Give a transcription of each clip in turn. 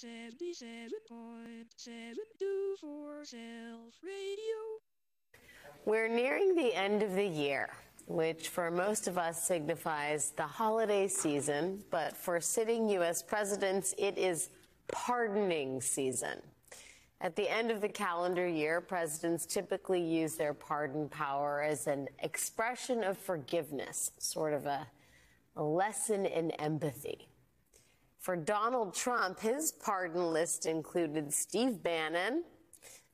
77.724 Self Radio. We're nearing the end of the year, which for most of us signifies the holiday season, but for sitting U.S. presidents, it is pardoning season. At the end of the calendar year, presidents typically use their pardon power as an expression of forgiveness, sort of a, a lesson in empathy. For Donald Trump, his pardon list included Steve Bannon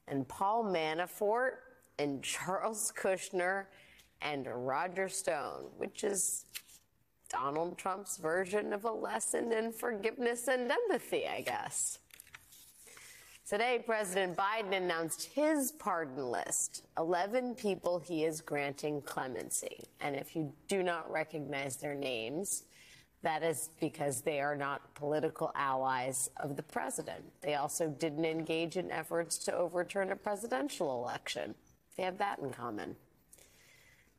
and Paul Manafort and Charles Kushner and Roger Stone, which is Donald Trump's version of a lesson in forgiveness and empathy, I guess. Today, President Biden announced his pardon list 11 people he is granting clemency. And if you do not recognize their names, that is because they are not political allies of the president. They also didn't engage in efforts to overturn a presidential election. They have that in common.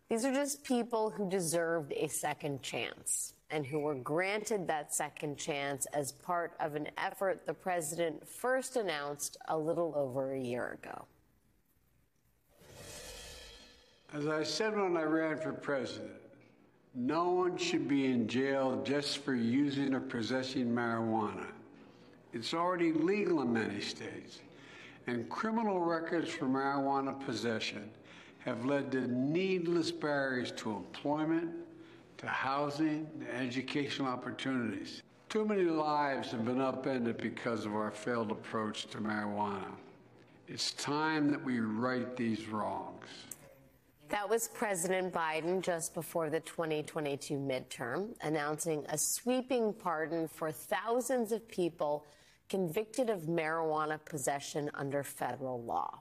These are just people who deserved a second chance and who were granted that second chance as part of an effort the president first announced a little over a year ago. As I said when I ran for president, no one should be in jail just for using or possessing marijuana. It's already legal in many states, and criminal records for marijuana possession have led to needless barriers to employment, to housing, to educational opportunities. Too many lives have been upended because of our failed approach to marijuana. It's time that we right these wrongs. That was President Biden just before the 2022 midterm, announcing a sweeping pardon for thousands of people convicted of marijuana possession under federal law.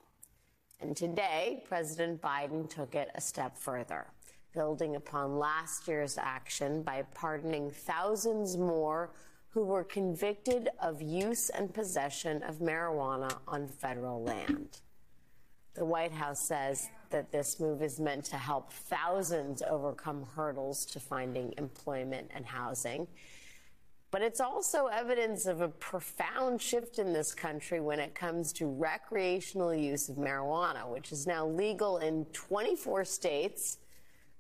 And today, President Biden took it a step further, building upon last year's action by pardoning thousands more who were convicted of use and possession of marijuana on federal land. The White House says that this move is meant to help thousands overcome hurdles to finding employment and housing. But it's also evidence of a profound shift in this country when it comes to recreational use of marijuana, which is now legal in 24 states,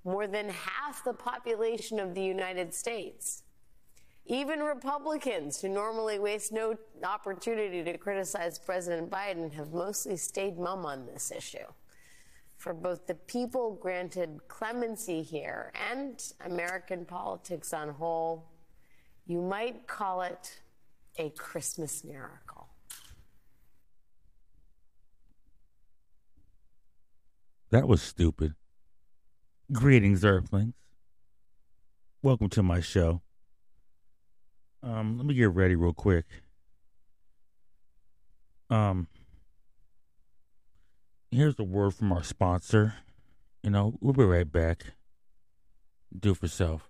more than half the population of the United States. Even Republicans, who normally waste no opportunity to criticize President Biden, have mostly stayed mum on this issue. For both the people granted clemency here and American politics on whole, you might call it a Christmas miracle. That was stupid. Greetings, Earthlings. Welcome to my show. Um, let me get ready real quick. Um, here's a word from our sponsor. You know, we'll be right back. Do for self.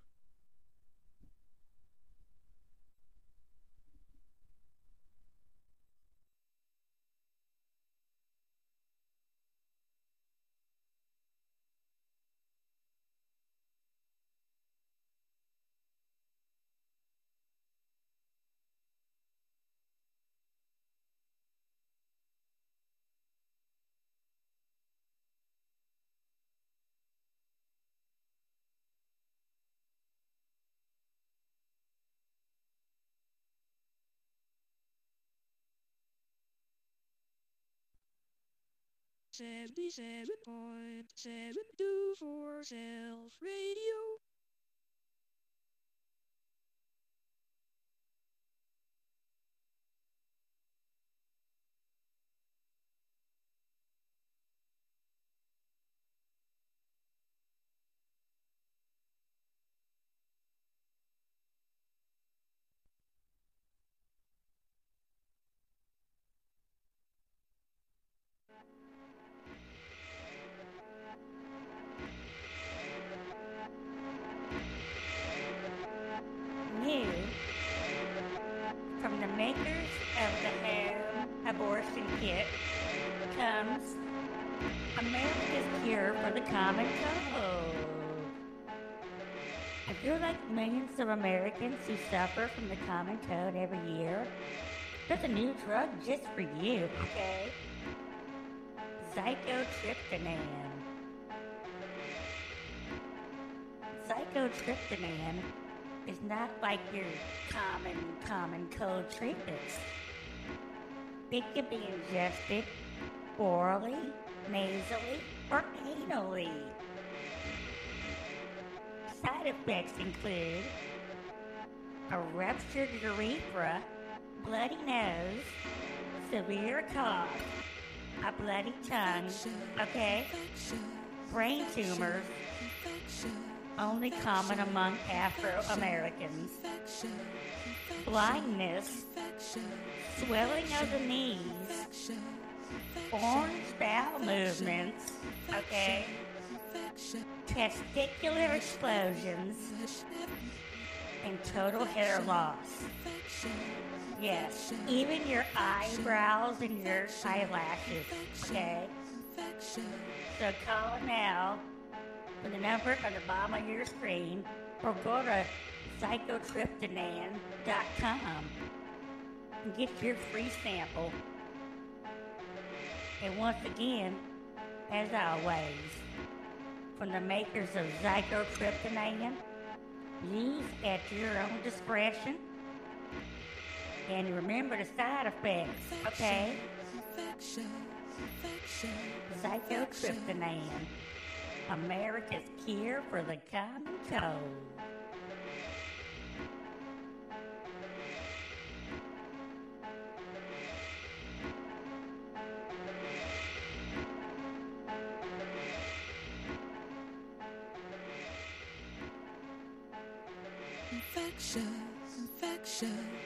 Seventy-seven point seven two four Self Radio. Americans who suffer from the common cold every year, Here's a new drug just for you, okay? Psychotryptonan. Psychotryptonan is not like your common, common cold treatments. It can be ingested orally, nasally, or anally. Side effects include a ruptured urethra, bloody nose, severe cough, a bloody tongue, okay? Brain tumors, only common among Afro Americans. Blindness, swelling of the knees, orange bowel movements, okay? Testicular explosions, and total hair loss. Yes, even your eyebrows and your eyelashes, okay? So call now for the number on the bottom of your screen or go to psychotryptonan.com and get your free sample. And once again, as always, from the makers of Psychotryptonan, use at your own discretion. And remember the side effects, okay? Psychotryptonan, America's cure for the common cold. Infectious. Infectious,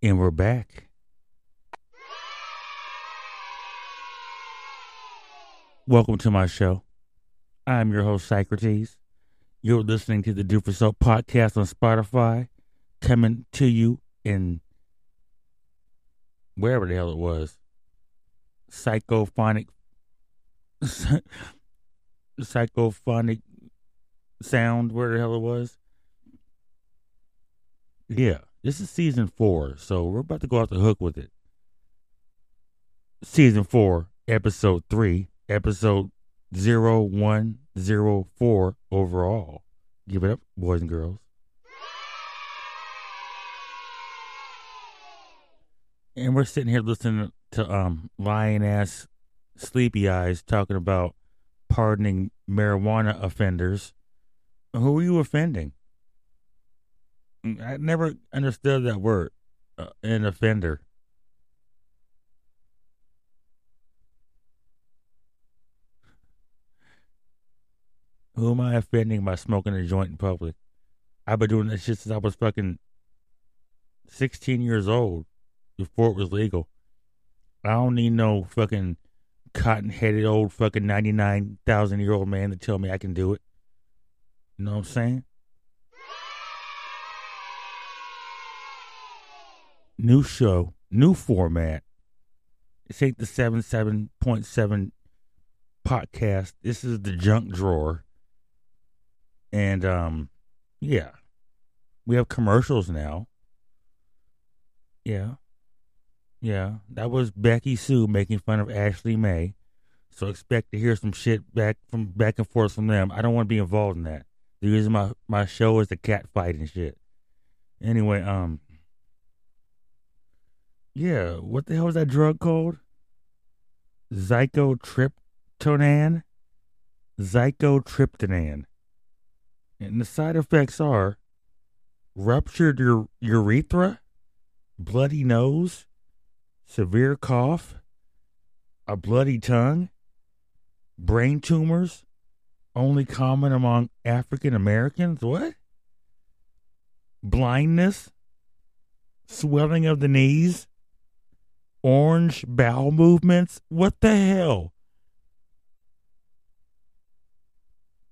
And we're back. Welcome to my show. I'm your host, Socrates. You're listening to the Do For podcast on Spotify, coming to you in wherever the hell it was. Psychophonic. Psychophonic sound, where the hell it was. Yeah, this is season four, so we're about to go off the hook with it. Season four, episode three, episode zero one zero four overall. Give it up, boys and girls. And we're sitting here listening to um lying ass sleepy eyes talking about pardoning marijuana offenders. Who are you offending? I never understood that word, uh, an offender. Who am I offending by smoking a joint in public? I've been doing this shit since I was fucking 16 years old before it was legal. I don't need no fucking cotton headed old fucking 99,000 year old man to tell me I can do it. You know what I'm saying? New show, new format. This ain't the 77.7 podcast. This is the junk drawer. And um yeah. We have commercials now. Yeah. Yeah. That was Becky Sue making fun of Ashley May. So expect to hear some shit back from back and forth from them. I don't want to be involved in that. The reason my my show is the cat fight and shit. Anyway, um, yeah, what the hell is that drug called? Psychotryptonan. Psychotryptonan. And the side effects are ruptured ur- urethra, bloody nose, severe cough, a bloody tongue, brain tumors, only common among African Americans. What? Blindness, swelling of the knees, orange bowel movements. What the hell?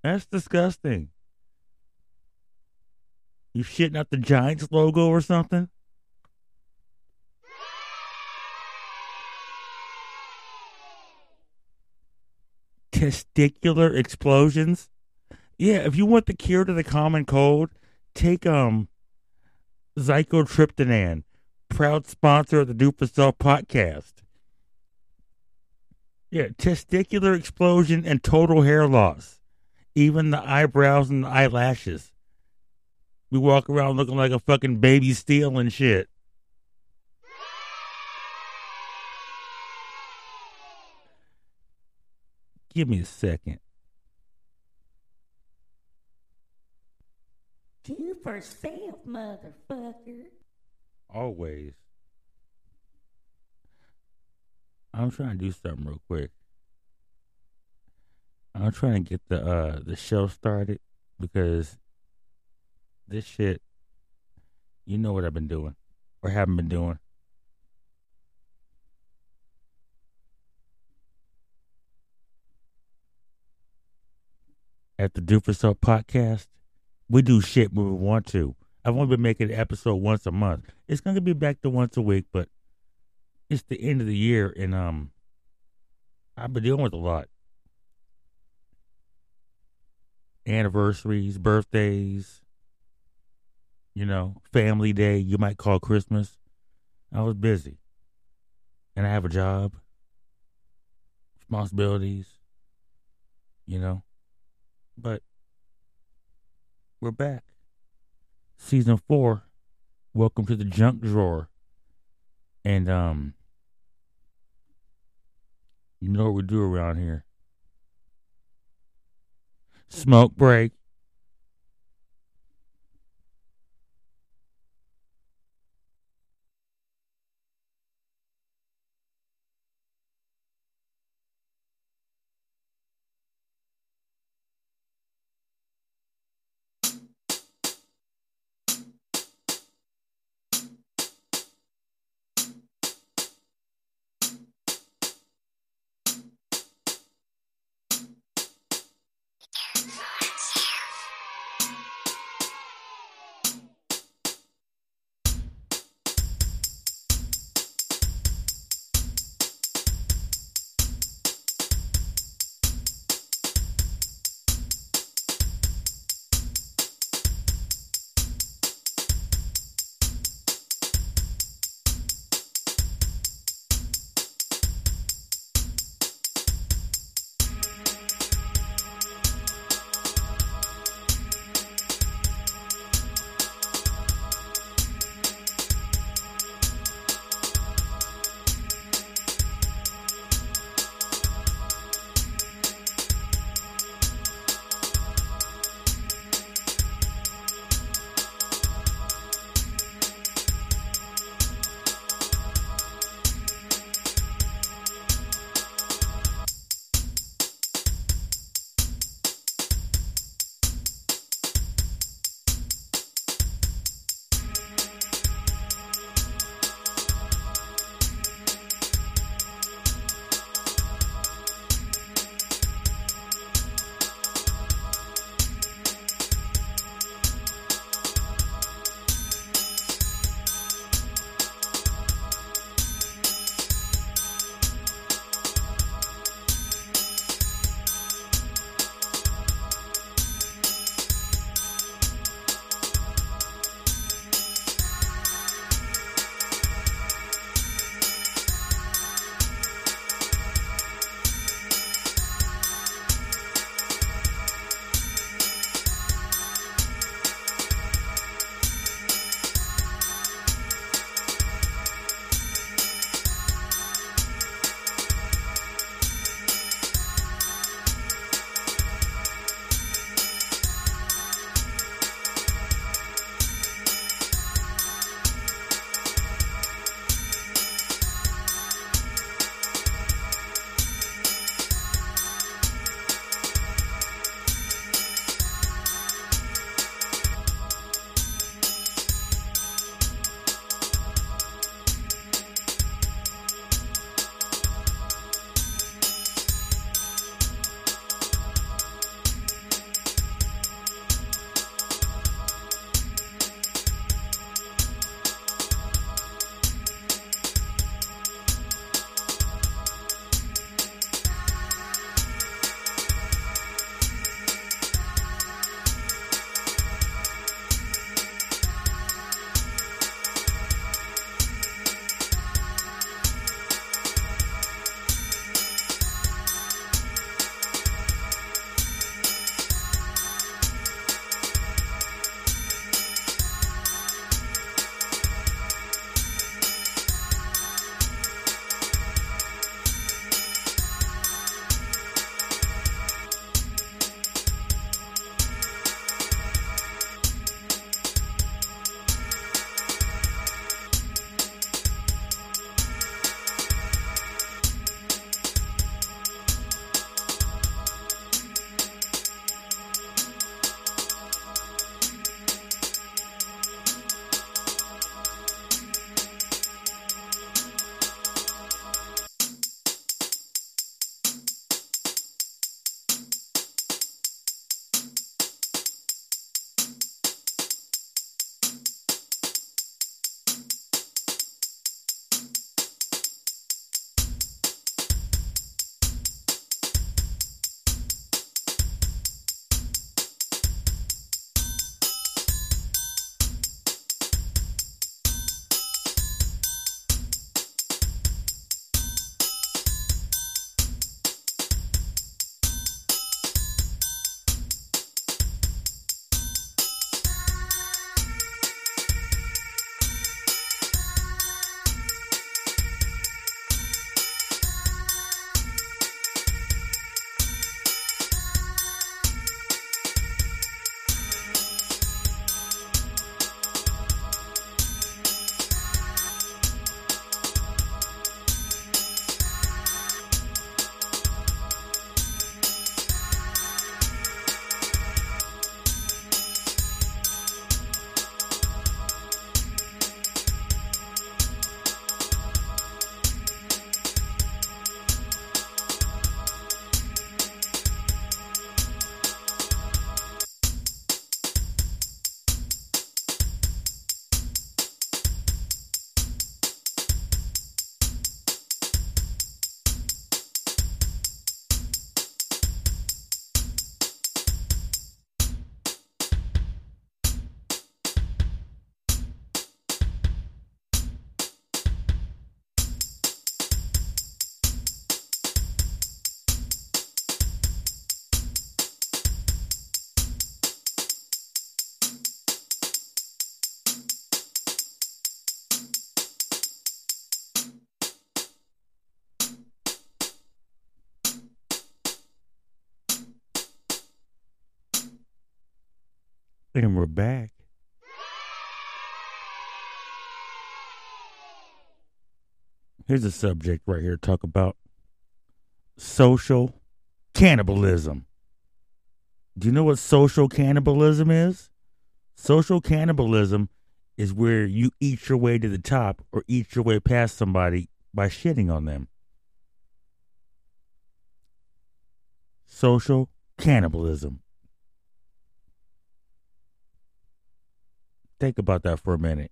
That's disgusting. You shitting out the Giants logo or something? Testicular explosions? Yeah, if you want the cure to the common cold, take um Psychotryptonan, proud sponsor of the Do For Self podcast. Yeah, testicular explosion and total hair loss. Even the eyebrows and the eyelashes. We walk around looking like a fucking baby steel and shit. Give me a second. You for self, motherfucker. Always. I'm trying to do something real quick. I'm trying to get the uh the show started because this shit you know what I've been doing or haven't been doing. At the Do For Self podcast, we do shit when we want to. I've only been making an episode once a month. It's gonna be back to once a week, but it's the end of the year and um I've been dealing with a lot. Anniversaries, birthdays, you know, family day, you might call Christmas. I was busy. And I have a job, responsibilities, you know. But we're back. Season four. Welcome to the junk drawer. And um you know what we do around here. Smoke break. And we're back. Here's a subject right here to talk about social cannibalism. Do you know what social cannibalism is? Social cannibalism is where you eat your way to the top or eat your way past somebody by shitting on them. Social cannibalism. Think about that for a minute.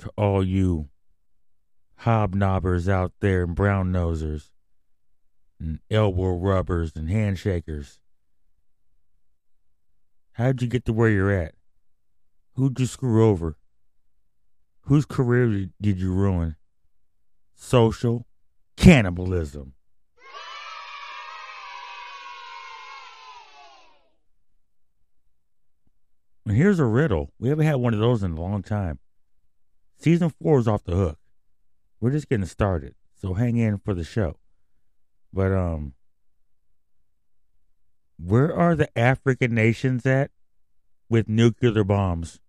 To all you hobnobbers out there and brown nosers and elbow rubbers and handshakers. How'd you get to where you're at? Who'd you screw over? Whose career did you ruin? Social cannibalism. And here's a riddle. We haven't had one of those in a long time. Season four is off the hook. We're just getting started, so hang in for the show. But um, where are the African nations at with nuclear bombs?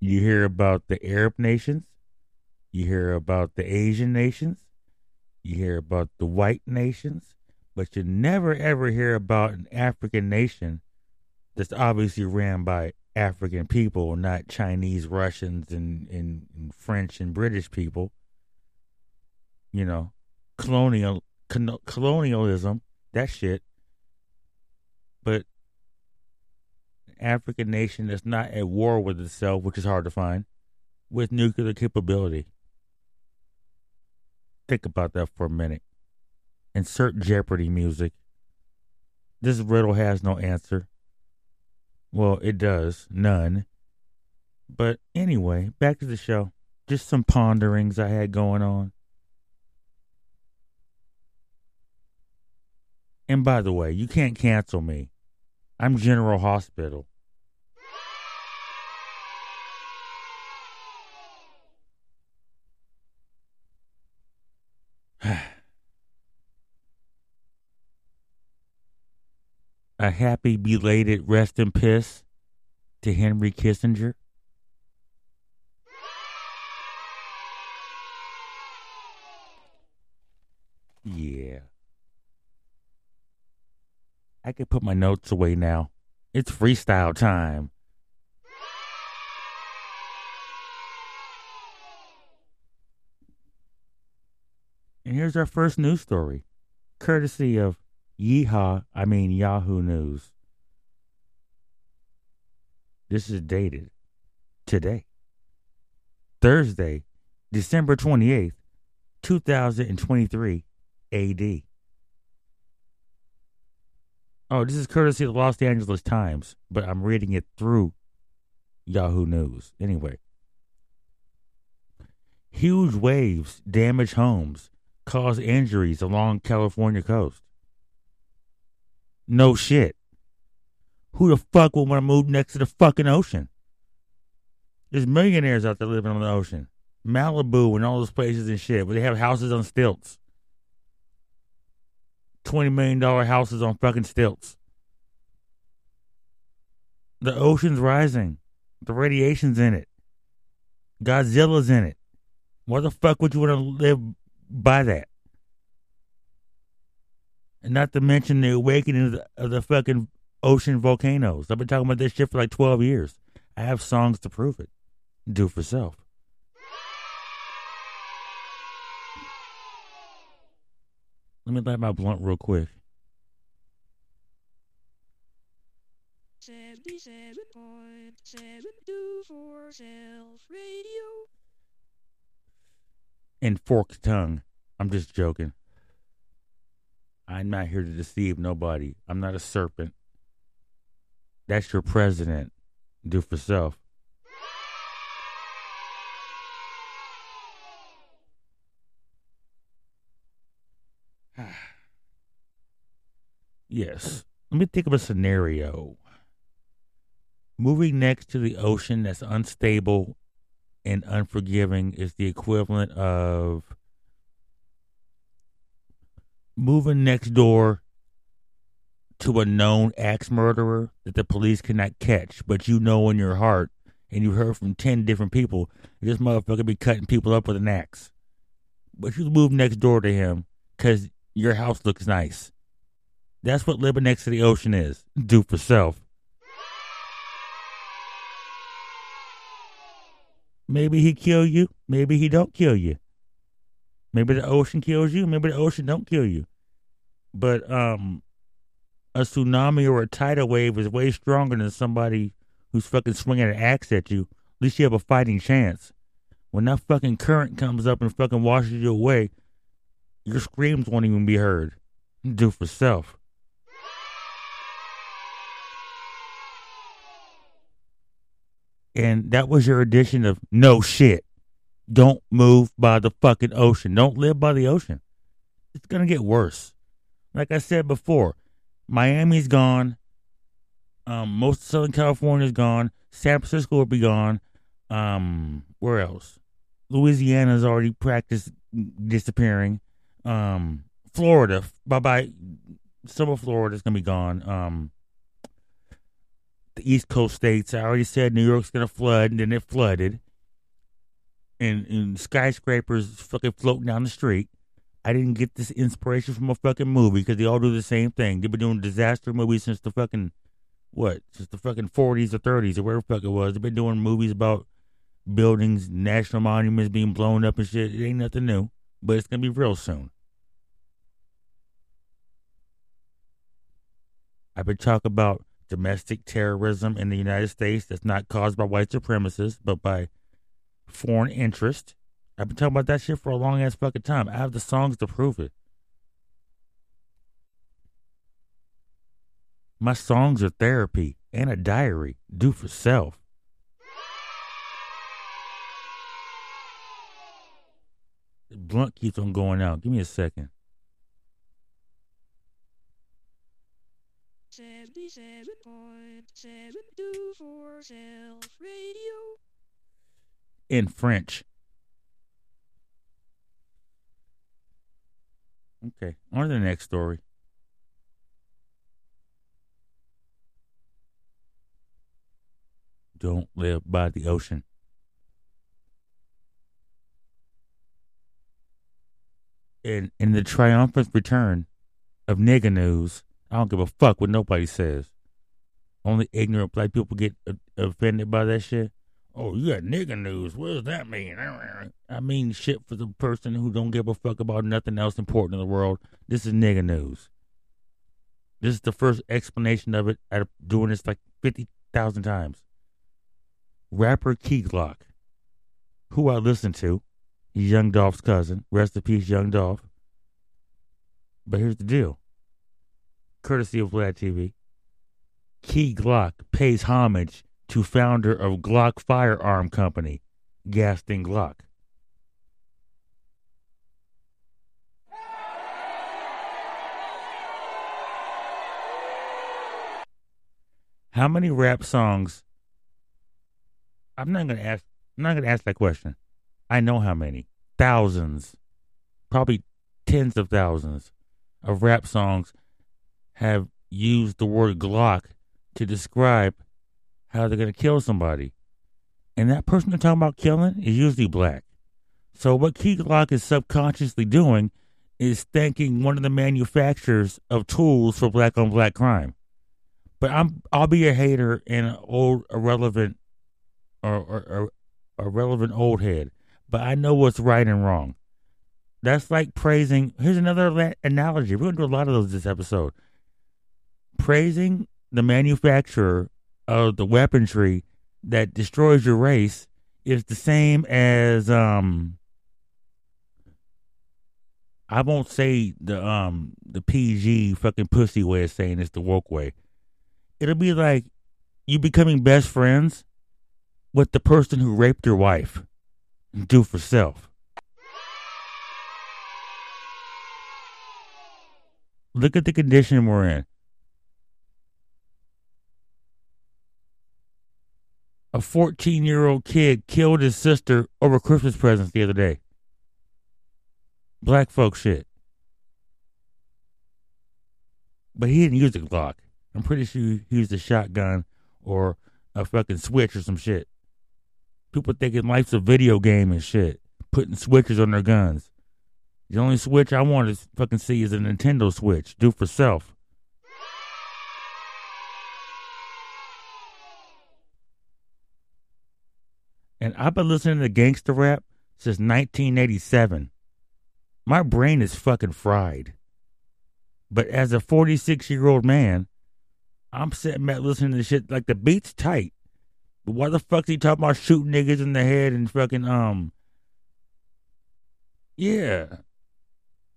You hear about the Arab nations, you hear about the Asian nations, you hear about the white nations, but you never ever hear about an African nation that's obviously ran by African people, not Chinese, Russians, and, and, and French and British people. You know, colonial colonialism, that shit. But an African nation that's not at war with itself, which is hard to find, with nuclear capability. Think about that for a minute. Insert Jeopardy music. This riddle has no answer. Well, it does. None. But anyway, back to the show. Just some ponderings I had going on. And by the way, you can't cancel me. I'm General Hospital. A happy belated rest in piss to Henry Kissinger? Yeah. I can put my notes away now. It's freestyle time. And here's our first news story, courtesy of Yeehaw, I mean Yahoo News. This is dated today, Thursday, December 28th, 2023 AD. Oh, this is courtesy of the Los Angeles Times, but I'm reading it through Yahoo News. Anyway, huge waves damage homes, cause injuries along California coast. No shit. Who the fuck would want to move next to the fucking ocean? There's millionaires out there living on the ocean. Malibu and all those places and shit where they have houses on stilts. $20 million houses on fucking stilts. The ocean's rising. The radiation's in it. Godzilla's in it. Why the fuck would you want to live by that? And not to mention the awakening of the, of the fucking ocean volcanoes. I've been talking about this shit for like 12 years. I have songs to prove it. Do for self. Let me light my blunt real quick. 77.724 Self Radio. And forked tongue. I'm just joking. I'm not here to deceive nobody. I'm not a serpent. That's your president. Do for self. yes. Let me think of a scenario. Moving next to the ocean that's unstable and unforgiving is the equivalent of moving next door to a known axe murderer that the police cannot catch, but you know in your heart, and you heard from 10 different people, this motherfucker be cutting people up with an axe. But you move next door to him because your house looks nice. That's what living next to the ocean is. Do for self. Maybe he kill you. Maybe he don't kill you. Maybe the ocean kills you. Maybe the ocean don't kill you. But um, a tsunami or a tidal wave is way stronger than somebody who's fucking swinging an axe at you. At least you have a fighting chance. When that fucking current comes up and fucking washes you away, your screams won't even be heard. Do for self. And that was your edition of no shit. Don't move by the fucking ocean. Don't live by the ocean. It's going to get worse. Like I said before, Miami's gone. Um, most of Southern California's gone. San Francisco will be gone. Um, where else? Louisiana's already practiced disappearing. Um, Florida, bye bye. Some of Florida's gonna be gone. Um, the East Coast states. I already said New York's gonna flood, and then it flooded. And, and skyscrapers fucking floating down the street. I didn't get this inspiration from a fucking movie because they all do the same thing. They've been doing disaster movies since the fucking what? Since the fucking forties or thirties or whatever the fuck it was. They've been doing movies about buildings, national monuments being blown up and shit. It ain't nothing new, but it's gonna be real soon. I've been talking about domestic terrorism in the United States that's not caused by white supremacists, but by foreign interest. I've been talking about that shit for a long ass fucking time. I have the songs to prove it. My songs are therapy and a diary. Do for self. The blunt keeps on going out. Give me a second. Seventy-seven point seven two four Self Radio. In French. Okay, on to the next story. Don't live by the ocean. In in the triumphant return of nigga news, I don't give a fuck what nobody says. Only ignorant black people get uh, offended by that shit. Oh, you got nigga news. What does that mean? I mean shit for the person who don't give a fuck about nothing else important in the world. This is nigga news. This is the first explanation of it. I'm doing this like 50,000 times. Rapper Key Glock, who I listen to, Young Dolph's cousin. Rest in peace, Young Dolph. But here's the deal. Courtesy of Vlad TV. Key Glock pays homage to founder of Glock Firearm Company, Gaston Glock. How many rap songs? I'm not gonna ask. I'm not gonna ask that question. I know how many. Thousands, probably tens of thousands of rap songs have used the word Glock to describe how they're going to kill somebody. And that person they're talking about killing is usually black. So what Key Glock is subconsciously doing is thanking one of the manufacturers of tools for black on black crime. But I'm I'll be a hater and an old irrelevant or, or, or a relevant old head. But I know what's right and wrong. That's like praising. Here's another analogy. We're to do a lot of those this episode. Praising the manufacturer of the weaponry that destroys your race is the same as um I won't say the um the PG fucking pussy way of saying it's the woke way. It'll be like you becoming best friends with the person who raped your wife. Do for self. Look at the condition we're in. A 14 year old kid killed his sister over Christmas presents the other day. Black folk shit. but he didn't use a Glock. I'm pretty sure he used a shotgun or a fucking switch or some shit. People thinking life's a video game and shit, putting switches on their guns. The only switch I want to fucking see is a Nintendo Switch. Do for self. And I've been listening to gangster rap since 1987. My brain is fucking fried. But as a 46 year old man, I'm sitting back listening to shit like the beat's tight. But why the fuck's he talking about shooting niggas in the head and fucking um Yeah.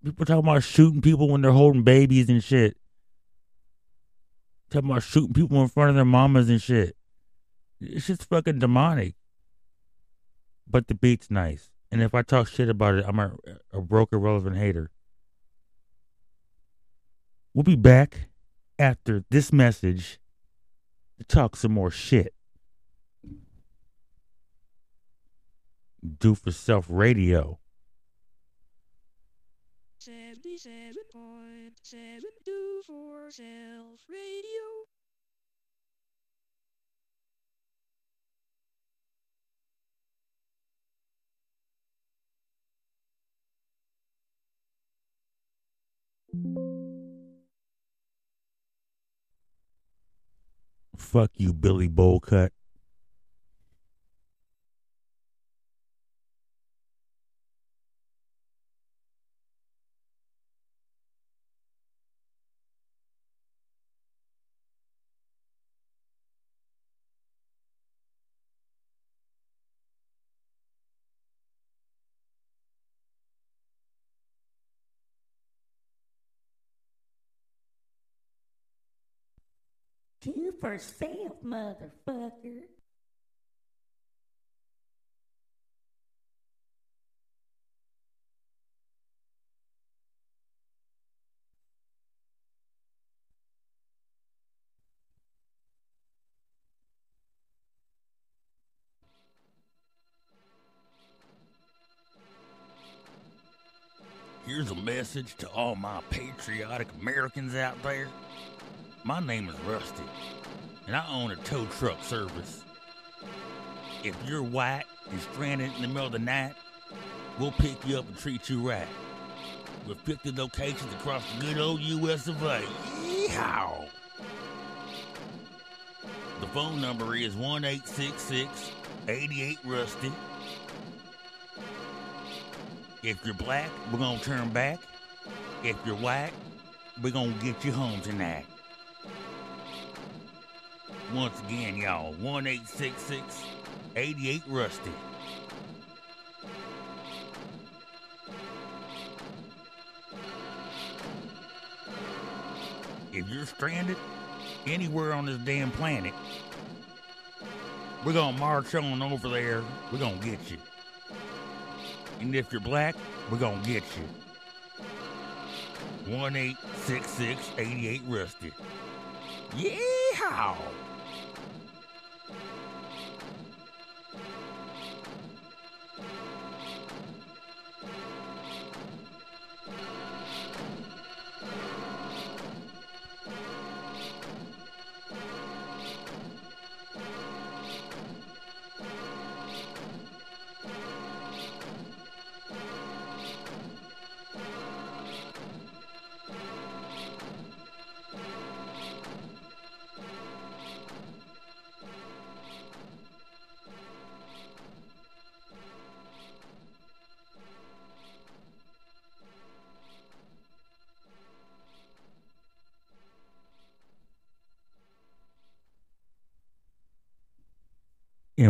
People talking about shooting people when they're holding babies and shit. Talking about shooting people in front of their mamas and shit. It's just fucking demonic. But the beat's nice. And if I talk shit about it, I'm a, a broke, irrelevant hater. We'll be back after this message to talk some more shit. Do for self radio. 77.7 for Self Radio. Fuck you, Billy Bowlcut. Do for self, motherfucker. Here's a message to all my patriotic Americans out there. My name is Rusty, and I own a tow truck service. If you're white and stranded in the middle of the night, we'll pick you up and treat you right. With 50 locations across the good old U.S. of A. Yeehaw! The phone number is 1 88 Rusty. If you're black, we're gonna turn back. If you're white, we're gonna get you home tonight. Once again, y'all, 1 88 Rusty. If you're stranded anywhere on this damn planet, we're gonna march on over there. We're gonna get you. And if you're black, we're gonna get you. 1 88 Rusty. Yeehaw!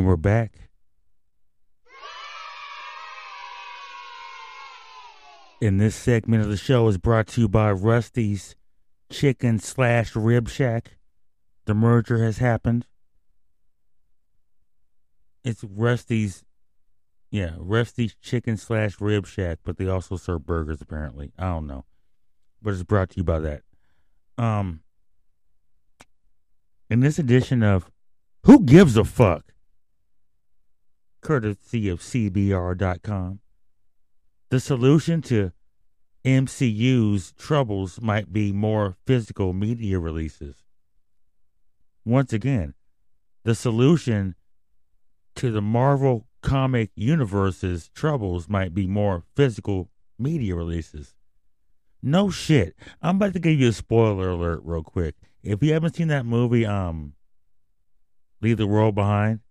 We're back. And this segment of the show is brought to you by Rusty's Chicken slash Rib Shack. The merger has happened. It's Rusty's, yeah, Rusty's Chicken slash Rib Shack, but they also serve burgers apparently. I don't know, but it's brought to you by that. Um, in this edition of Who Gives a Fuck, courtesy of CBR.com. The solution to MCU's troubles might be more physical media releases. Once again, the solution to the Marvel comic universe's troubles might be more physical media releases. No shit. I'm about to give you a spoiler alert real quick. If you haven't seen that movie, um, Leave the World Behind,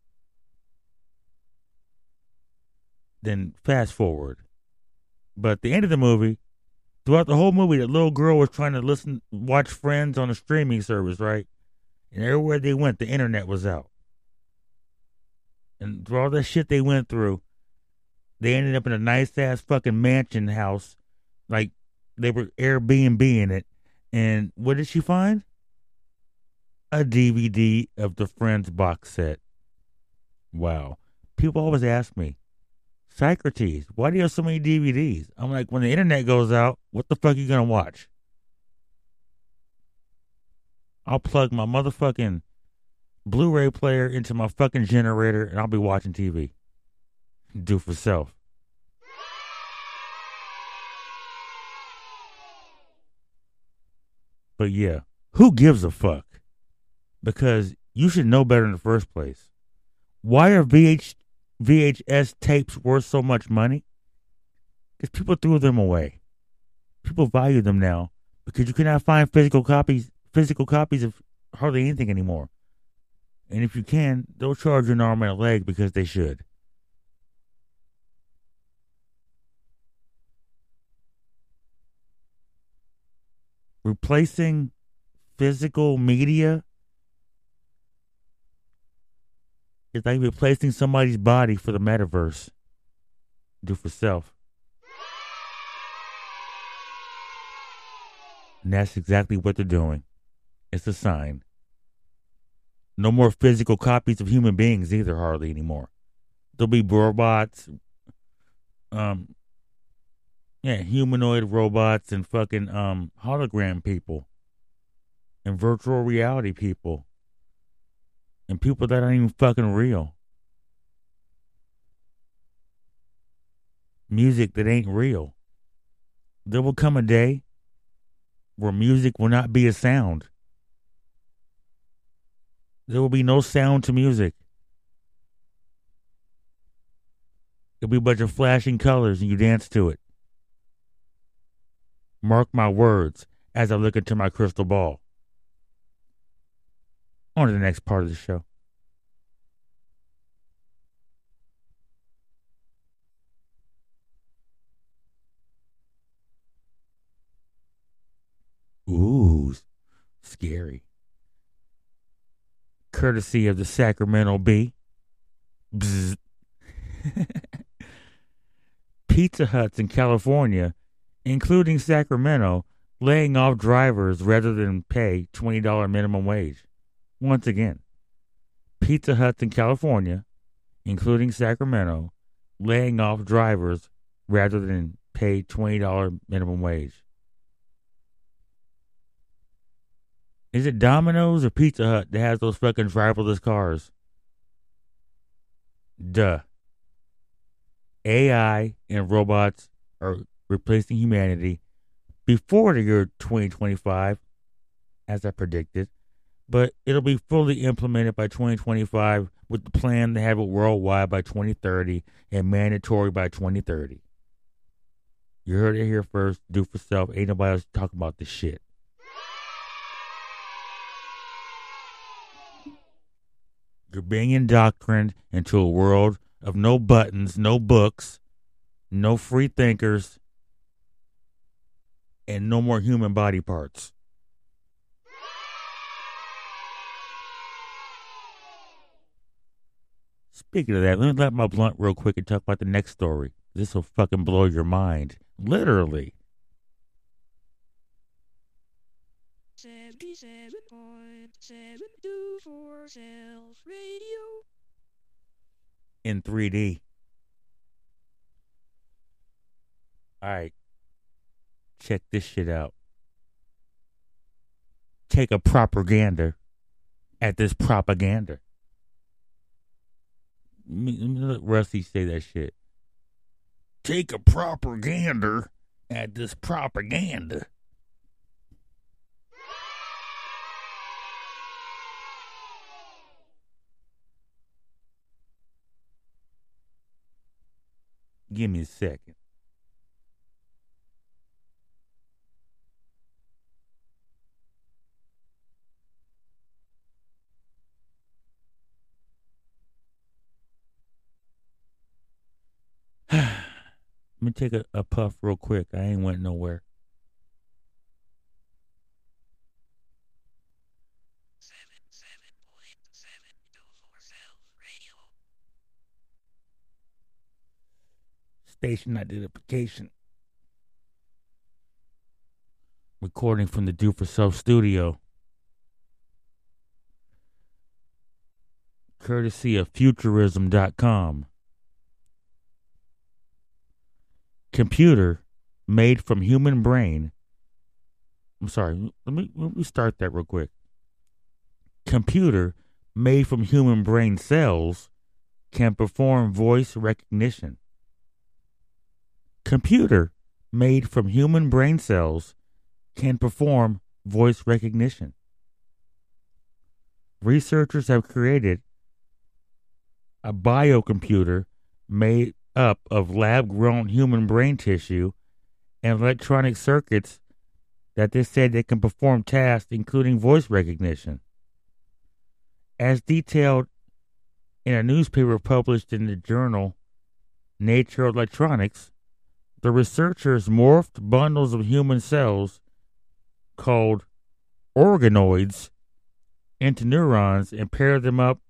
then fast forward. But at the end of the movie, throughout the whole movie, that little girl was trying to listen, watch Friends on a streaming service, right? And everywhere they went, the internet was out. And through all that shit they went through, they ended up in a nice ass fucking mansion house. Like they were Airbnb in it. And what did she find? A DVD of the Friends box set. Wow. People always ask me, Socrates, why do you have so many DVDs? I'm like, when the internet goes out, what the fuck are you gonna watch? I'll plug my motherfucking Blu-ray player into my fucking generator and I'll be watching TV. Do for self. But yeah, who gives a fuck? Because you should know better in the first place. Why are VH, VHS tapes worth so much money? Because people threw them away. People value them now because you cannot find physical copies physical copies of hardly anything anymore. And if you can, they'll charge you an arm and a leg because they should. Replacing physical media is like replacing somebody's body for the metaverse. Do for self. And that's exactly what they're doing. It's a sign. No more physical copies of human beings either, hardly anymore. There'll be robots, um, yeah, humanoid robots and fucking um hologram people, and virtual reality people, and people that aren't even fucking real. Music that ain't real. There will come a day where music will not be a sound. There will be no sound to music. It'll be a bunch of flashing colors and you dance to it. Mark my words as I look into my crystal ball. On to the next part of the show. Ooh, scary courtesy of the Sacramento Bee. Pizza Huts in California, including Sacramento, laying off drivers rather than pay $20 minimum wage. Once again, Pizza Huts in California, including Sacramento, laying off drivers rather than pay $20 minimum wage. Is it Domino's or Pizza Hut that has those fucking driverless cars? Duh. AI and robots are replacing humanity before the year 2025, as I predicted, but it'll be fully implemented by 2025 with the plan to have it worldwide by 2030 and mandatory by 2030. You heard it here first. Do for self. Ain't nobody else talking about this shit. You're being indoctrined into a world of no buttons, no books, no free thinkers, and no more human body parts. Speaking of that, let me let my blunt real quick and talk about the next story. This will fucking blow your mind. Literally. 77.724 Self Radio. in 3D. All right. Check this shit out. Take a propaganda at this propaganda. Let Rusty say that shit. Take a propaganda at this propaganda. Give me a second. Let me take a, a puff real quick. I ain't went nowhere. Seven seven point seven two four self radio. Station identification. Recording from the Do for Self studio. Courtesy of Futurism.com. Computer made from human brain. I'm sorry. Let me let me start that real quick. Computer made from human brain cells can perform voice recognition computer made from human brain cells can perform voice recognition. Researchers have created a biocomputer made up of lab grown human brain tissue and electronic circuits that they said they can perform tasks including voice recognition. As detailed in a newspaper published in the journal Nature Electronics, the researchers morphed bundles of human cells called organoids into neurons and paired them up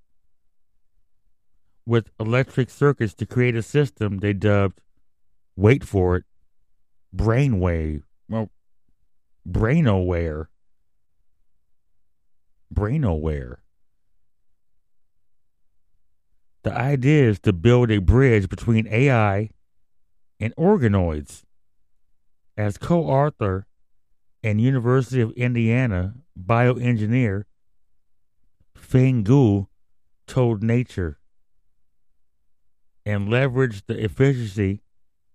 with electric circuits to create a system they dubbed, wait for it, brainwave, well, brainoware. Brainoware. The idea is to build a bridge between AI and organoids. As co-author and University of Indiana bioengineer Feng Guo told Nature and leverage the efficiency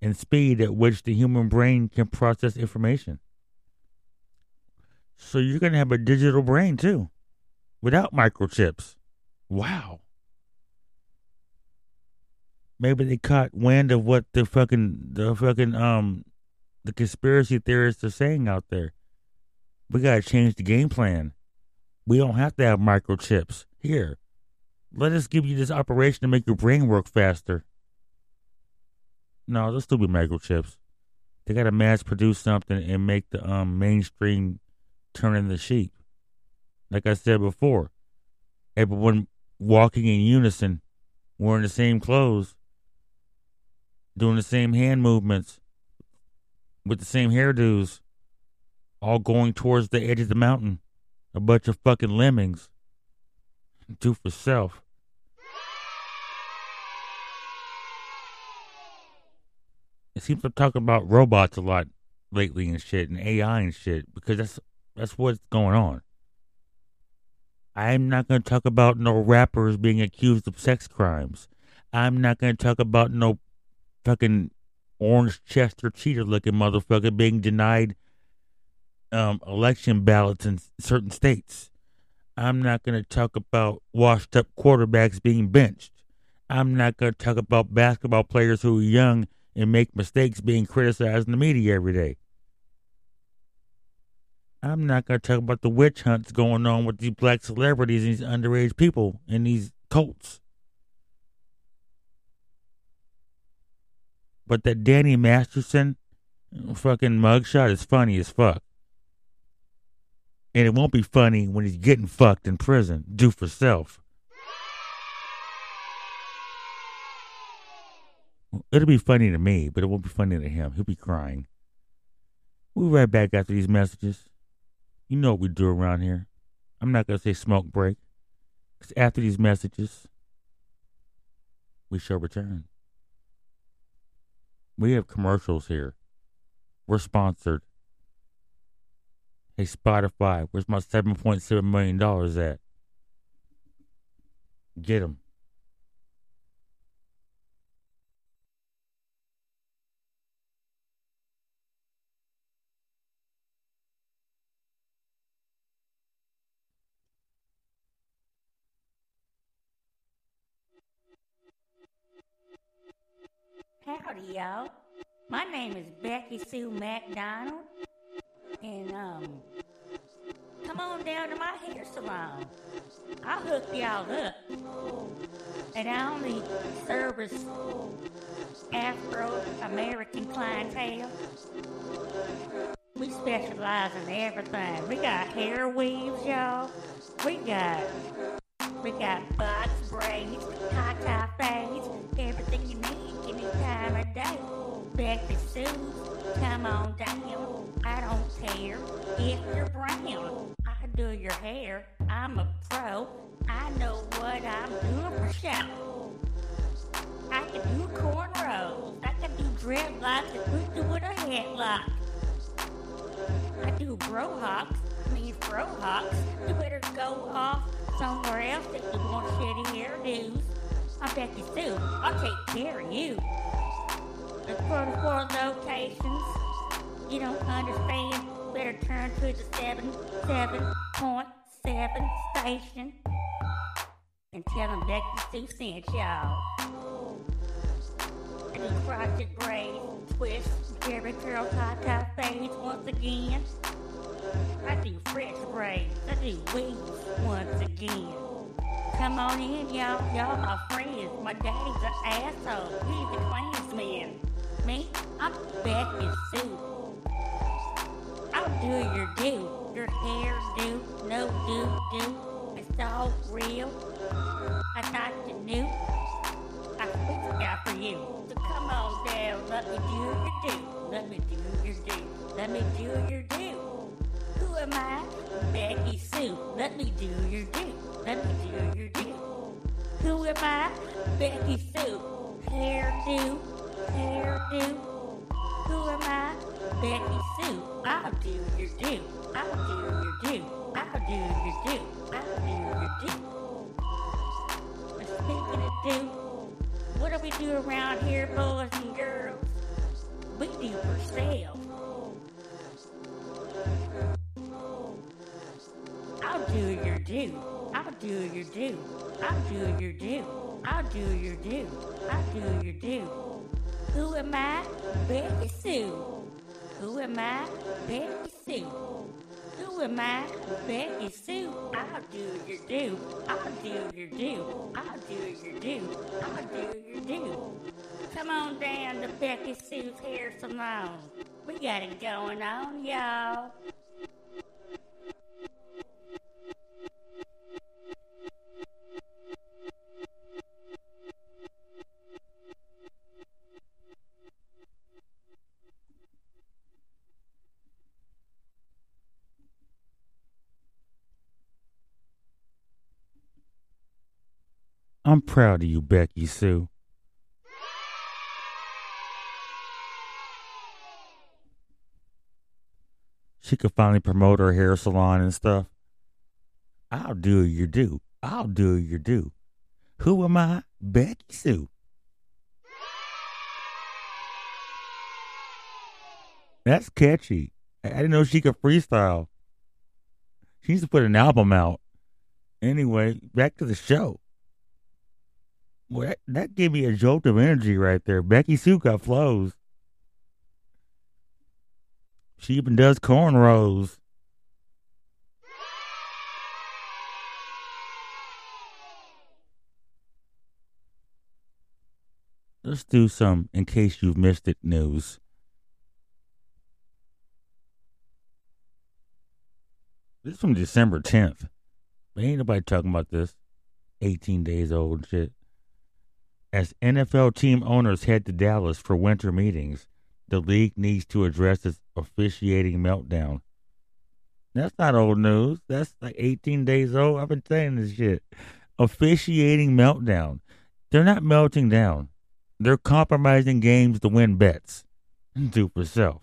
and speed at which the human brain can process information. So you're going to have a digital brain too, without microchips. Wow. Maybe they caught wind of what the fucking the fucking um the conspiracy theorists are saying out there. We gotta change the game plan. We don't have to have microchips. Here, let us give you this operation to make your brain work faster. No, still be microchips. They gotta mass produce something and make the um mainstream turn into sheep. Like I said before, everyone walking in unison, wearing the same clothes, doing the same hand movements, with the same hairdos, all going towards the edge of the mountain. A bunch of fucking lemmings. Do for self. It seems I'm talking about robots a lot lately and shit and AI and shit because that's that's what's going on. I'm not going to talk about no rappers being accused of sex crimes. I'm not going to talk about no fucking orange Chester Cheetah looking motherfucker being denied um, election ballots in certain states. I'm not going to talk about washed up quarterbacks being benched. I'm not going to talk about basketball players who are young and make mistakes being criticized in the media every day. I'm not going to talk about the witch hunts going on with these black celebrities and these underage people and these cults. But that Danny Masterson fucking mugshot is funny as fuck. And it won't be funny when he's getting fucked in prison. Do for self. It'll be funny to me, but it won't be funny to him. He'll be crying. We'll be right back after these messages. You know what we do around here. I'm not going to say smoke break. Because after these messages, we shall return. We have commercials here. We're sponsored. Hey, Spotify, where's my $7.7 million at? Get them. Howdy, y'all. My name is Becky Sue McDonald and um, come on down to my hair salon. I'll hook y'all up. And I only service Afro American clientele. We specialize in everything. We got hair weaves, y'all. We got we got box braids, tie fades, everything you need any time of day. Becky Sue, come on down. I don't if you're brown. I do your hair. I'm a pro. I know what I'm doing for show. I can do cornrows. I can do dreadlocks and put you with a headlock. I do brohawks, I mean frohawks. You better go off somewhere else if you want shitty hairdos. I'm Becky Sue. I'll take care of you. The 44 locations. You don't understand. Better turn to the 77.7 station and tell them Becky Sue sent y'all. I do crotchet braids, twists, Jheri curl, tie tie fades once again. I do French braids, I do weaves once again. Come on in, y'all. Y'all my friends. My daddy's an asshole. He's a Klansman. Me, I'm Becky Sue. I'll do your do. Your hair do, no do do. It's all real. I got the new. I fixed out for you. So come on down, let me do your do. Let me do your do. Let me do your do. Who am I? Becky Sue. Let me do your do. Let me do your do. Who am I? Becky Sue. Hair do. Hair do. Who am I? Becky Sue. I'll do your do. I'll do your do. I'll do your do. I'll do your do. Speaking of do, what do we do around here, boys and girls? We do for self. I'll do your do. I'll do your do. I'll do your do. I'll do your do. I'll do your do. Who am I? Becky Sue. Who am I? Becky Sue. Who am I? Becky Sue. I'll do your do. I'll do your do. I'll do your do. I'll do your do. Come on down to Becky Sue's hair salon. We got it going on, y'all. I'm proud of you, Becky Sue. She could finally promote her hair salon and stuff. I'll do your do. I'll do your do. Who am I? Becky Sue. That's catchy. I didn't know she could freestyle. She needs to put an album out. Anyway, back to the show. Well, that, that gave me a jolt of energy right there. Becky Sue got flows. She even does cornrows. Let's do some in case you've missed it news. This is from December 10th. Ain't nobody talking about this. 18 days old shit. As NFL team owners head to Dallas for winter meetings, the league needs to address its officiating meltdown. That's not old news. That's like 18 days old. I've been saying this shit. Officiating meltdown. They're not melting down. They're compromising games to win bets. Do for self.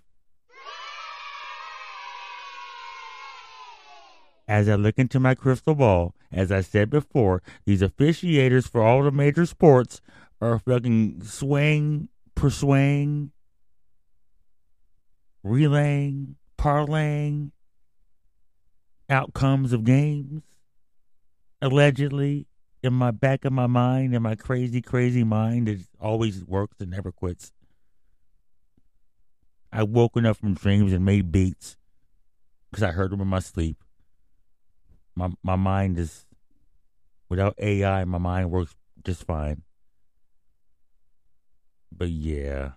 As I look into my crystal ball, as I said before, these officiators for all the major sports are fucking swaying, persuading, relaying, parlaying outcomes of games. Allegedly, in my back of my mind, in my crazy, crazy mind, it always works and never quits. I woken up from dreams and made beats because I heard them in my sleep. My my mind is without AI, my mind works just fine. But yeah.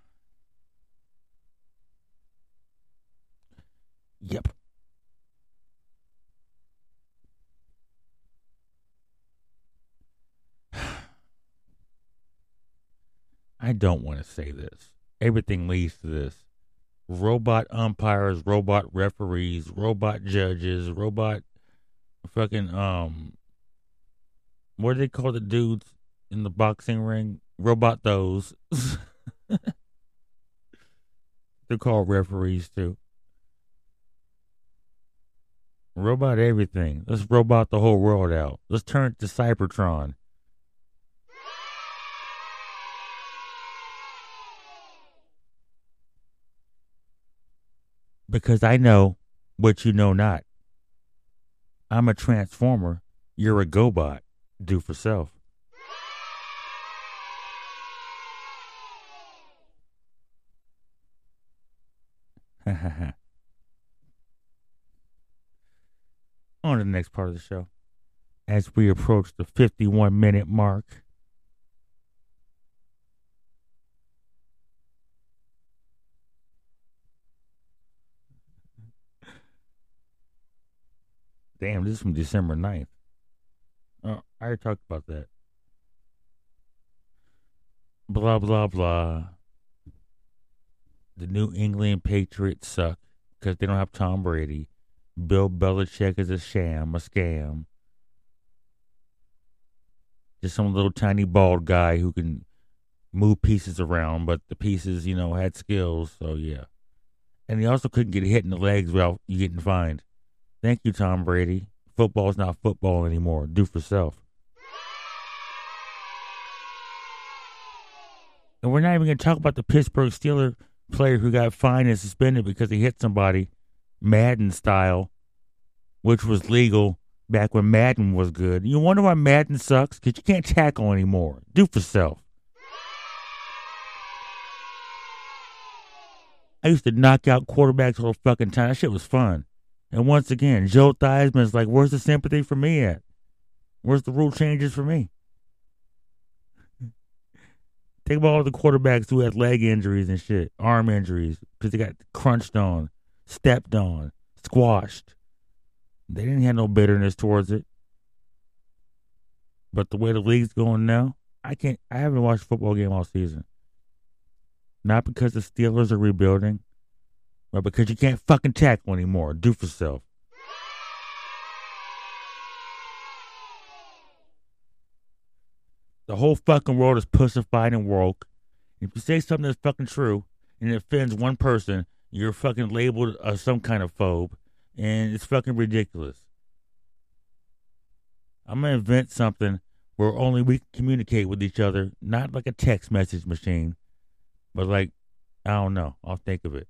Yep. I don't want to say this. Everything leads to this. Robot umpires, robot referees, robot judges, robot fucking um what do they call the dudes in the boxing ring? Robot those. They're called referees too. Robot everything. Let's robot the whole world out. Let's turn it to Cybertron. Because I know what you know not. I'm a transformer. You're a GoBot. Do for self. On to the next part of the show. As we approach the 51 minute mark. Damn, this is from December 9th. Oh, I already talked about that. Blah, blah, blah. The New England Patriots suck because they don't have Tom Brady. Bill Belichick is a sham, a scam. Just some little tiny bald guy who can move pieces around, but the pieces, you know, had skills. So, yeah. And he also couldn't get hit in the legs without you getting fined. Thank you, Tom Brady. Football's not football anymore. Do for self. And we're not even going to talk about the Pittsburgh Steeler player who got fined and suspended because he hit somebody, Madden style, which was legal back when Madden was good. You wonder why Madden sucks? Because you can't tackle anymore. Do for self. I used to knock out quarterbacks all the fucking time. That shit was fun. And once again, Joe Theismann's like, where's the sympathy for me at? Where's the rule changes for me? Think about all the quarterbacks who had leg injuries and shit, arm injuries, because they got crunched on, stepped on, squashed. They didn't have no bitterness towards it. But the way the league's going now, I can't. I haven't watched a football game all season. Not because the Steelers are rebuilding, but because you can't fucking tackle anymore. Do for self. The whole fucking world is pussified and woke. If you say something that's fucking true and it offends one person, you're fucking labeled as some kind of phobe, and it's fucking ridiculous. I'm gonna invent something where only we can communicate with each other, not like a text message machine, but like I don't know. I'll think of it.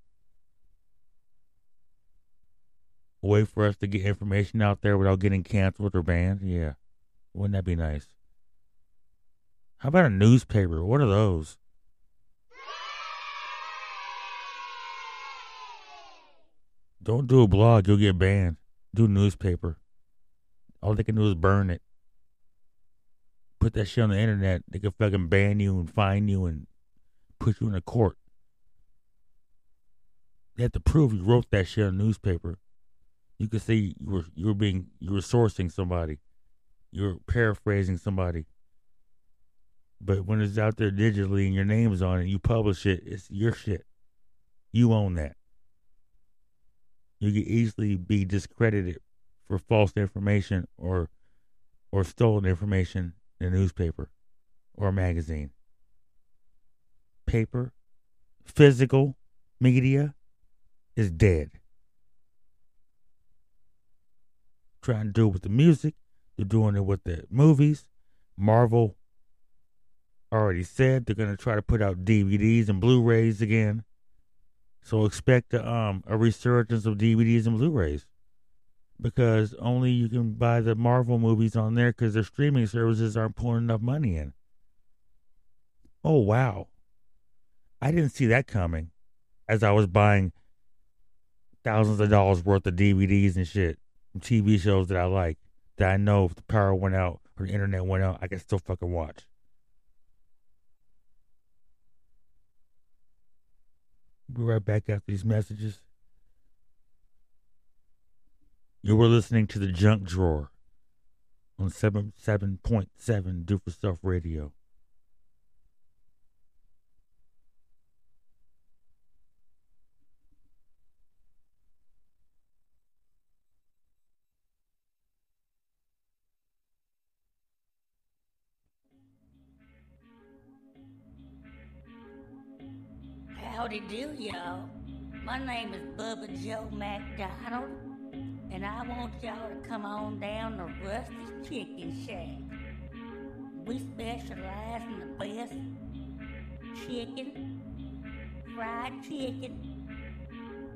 Way for us to get information out there without getting canceled or banned. Yeah, wouldn't that be nice? How about a newspaper? What are those? Don't do a blog, you'll get banned. Do a newspaper. All they can do is burn it. Put that shit on the internet. They can fucking ban you and fine you and put you in a court. They have to prove you wrote that shit on a newspaper. You could say you were you were being you were sourcing somebody. you're paraphrasing somebody. But when it's out there digitally and your name is on it, you publish it, it's your shit. You own that. You can easily be discredited for false information or or stolen information in a newspaper or a magazine. Paper, physical media is dead. Trying to do it with the music, they're doing it with the movies. Marvel already said they're gonna try to put out DVDs and Blu-rays again. So expect a, um a resurgence of DVDs and Blu-rays because only you can buy the Marvel movies on there because their streaming services aren't pulling enough money in. Oh wow, I didn't see that coming. as I was buying thousands of dollars worth of DVDs and shit, TV shows that I like, that I know if the power went out or the internet went out, I can still fucking watch. Be right back after these messages. You were listening to the Junk Drawer on 77.7 Do For Self Radio. Howdy do, y'all. My name is Bubba Joe McDonald, and I want y'all to come on down to Rusty's Chicken Shack. We specialize in the best chicken, fried chicken,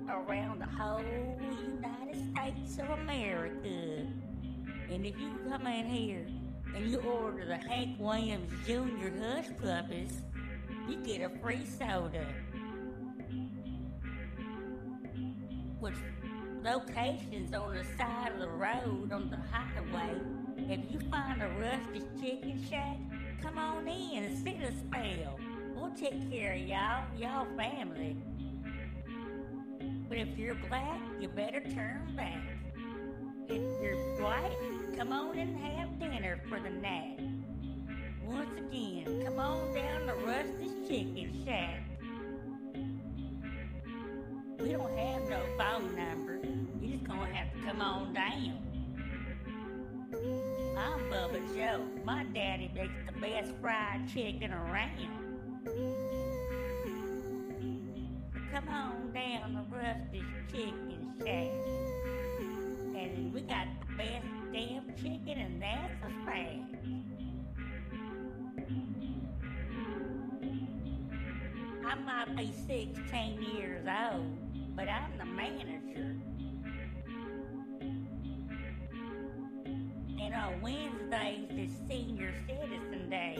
around the whole United States of America. And if you come in here and you order the Hank Williams Jr. Hush Puppies, you get a free soda. Locations on the side of the road on the highway, if you find a rusty Chicken Shack, come on in and sit a spell. We'll take care of y'all, y'all family. But if you're black, you better turn back. If you're white, come on and have dinner for the night. Once again, come on down to Rusty's Chicken Shack. We don't have no phone number. You just gonna have to come on down. I'm Bubba Joe. My daddy makes the best fried chicken around. Come on down to Rusty's Chicken Shack. And we got the best damn chicken, and that's a fact. I might be 16 years old, but I'm the manager. And on Wednesdays is Senior Citizen Day.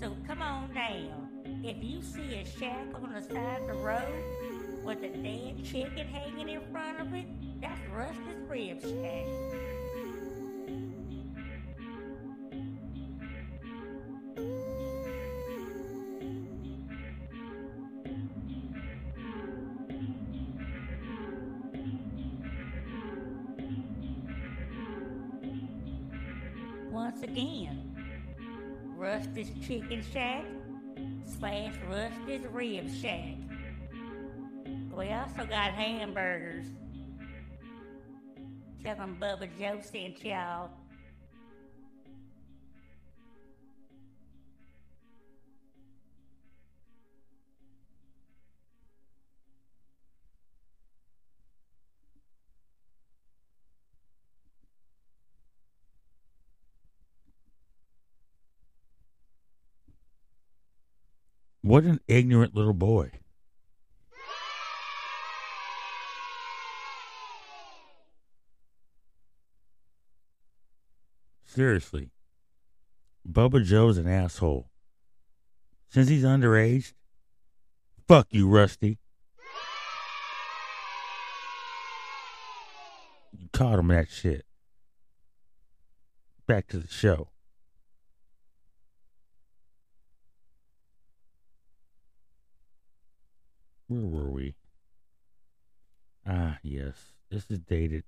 So come on down. If you see a shack on the side of the road with a dead chicken hanging in front of it, that's Rusty's Rib Shack. Once again, Rusty's Chicken Shack slash Rusty's Rib Shack. We also got hamburgers. Tell them Bubba Joe sent y'all. What an ignorant little boy. Seriously. Bubba Joe's an asshole. Since he's underage, fuck you, Rusty. You taught him that shit. Back to the show. Where were we? Ah, yes. This is dated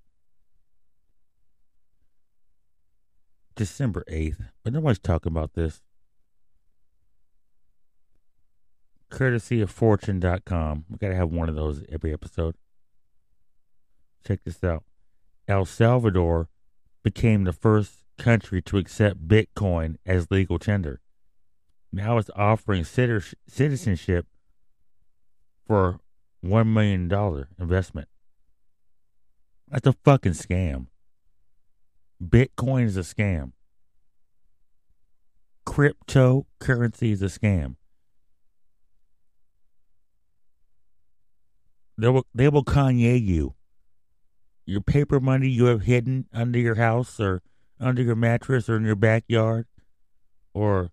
December 8th, but nobody's talking about this. Courtesy of Fortune.com. We got to have one of those every episode. Check this out El Salvador became the first country to accept Bitcoin as legal tender. Now it's offering citizenship for $1 million investment. That's a fucking scam. Bitcoin is a scam. Cryptocurrency is a scam. They will, they will Kanye you. Your paper money you have hidden under your house or under your mattress or in your backyard or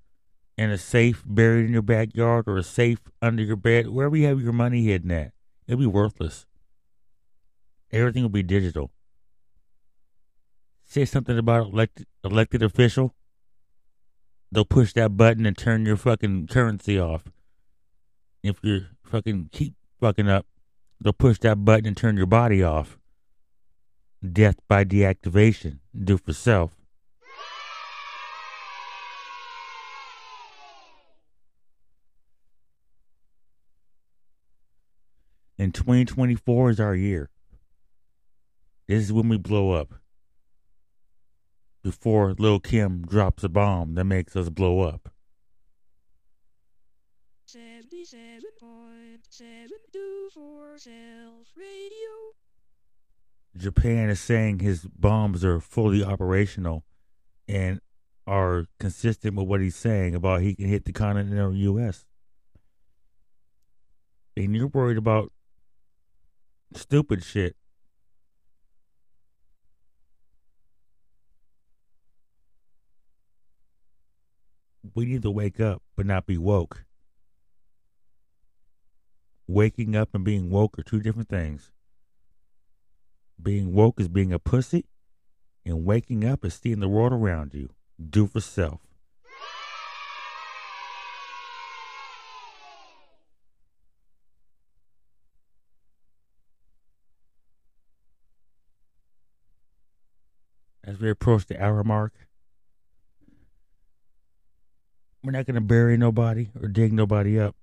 and a safe buried in your backyard or a safe under your bed, wherever you have your money hidden at, it'll be worthless. Everything will be digital. Say something about elected elected official. They'll push that button and turn your fucking currency off. If you fucking keep fucking up, they'll push that button and turn your body off. Death by deactivation. Do for self. And 2024 is our year. This is when we blow up. Before Lil Kim drops a bomb that makes us blow up. 77.724 Self Radio. Japan is saying his bombs are fully operational and are consistent with what he's saying about he can hit the continental U.S. And you're worried about stupid shit. We need to wake up, but not be woke. Waking up and being woke are two different things. Being woke is being a pussy, and waking up is seeing the world around you. Do for self. We approach the hour mark, we're not going to bury nobody or dig nobody up.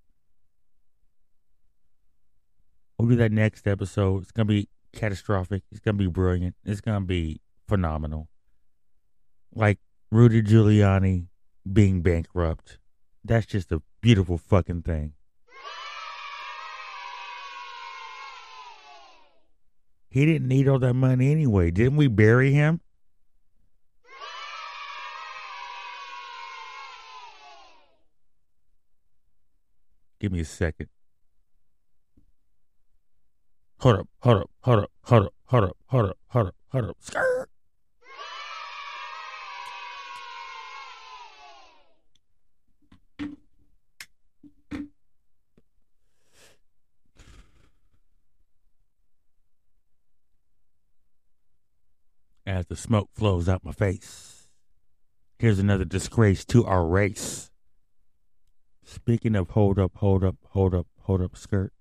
We'll do that next episode. It's going to be catastrophic. It's going to be brilliant. It's going to be phenomenal. Like Rudy Giuliani being bankrupt. That's just a beautiful fucking thing. He didn't need all that money anyway. Didn't we bury him? Give me a second. Hold up, hold up, hold up, hold up, hold up, hold up, hold up, hold up. Skirt. As the smoke flows out my face, here's another disgrace to our race. Speaking of hold up, hold up, hold up, hold up, skirt.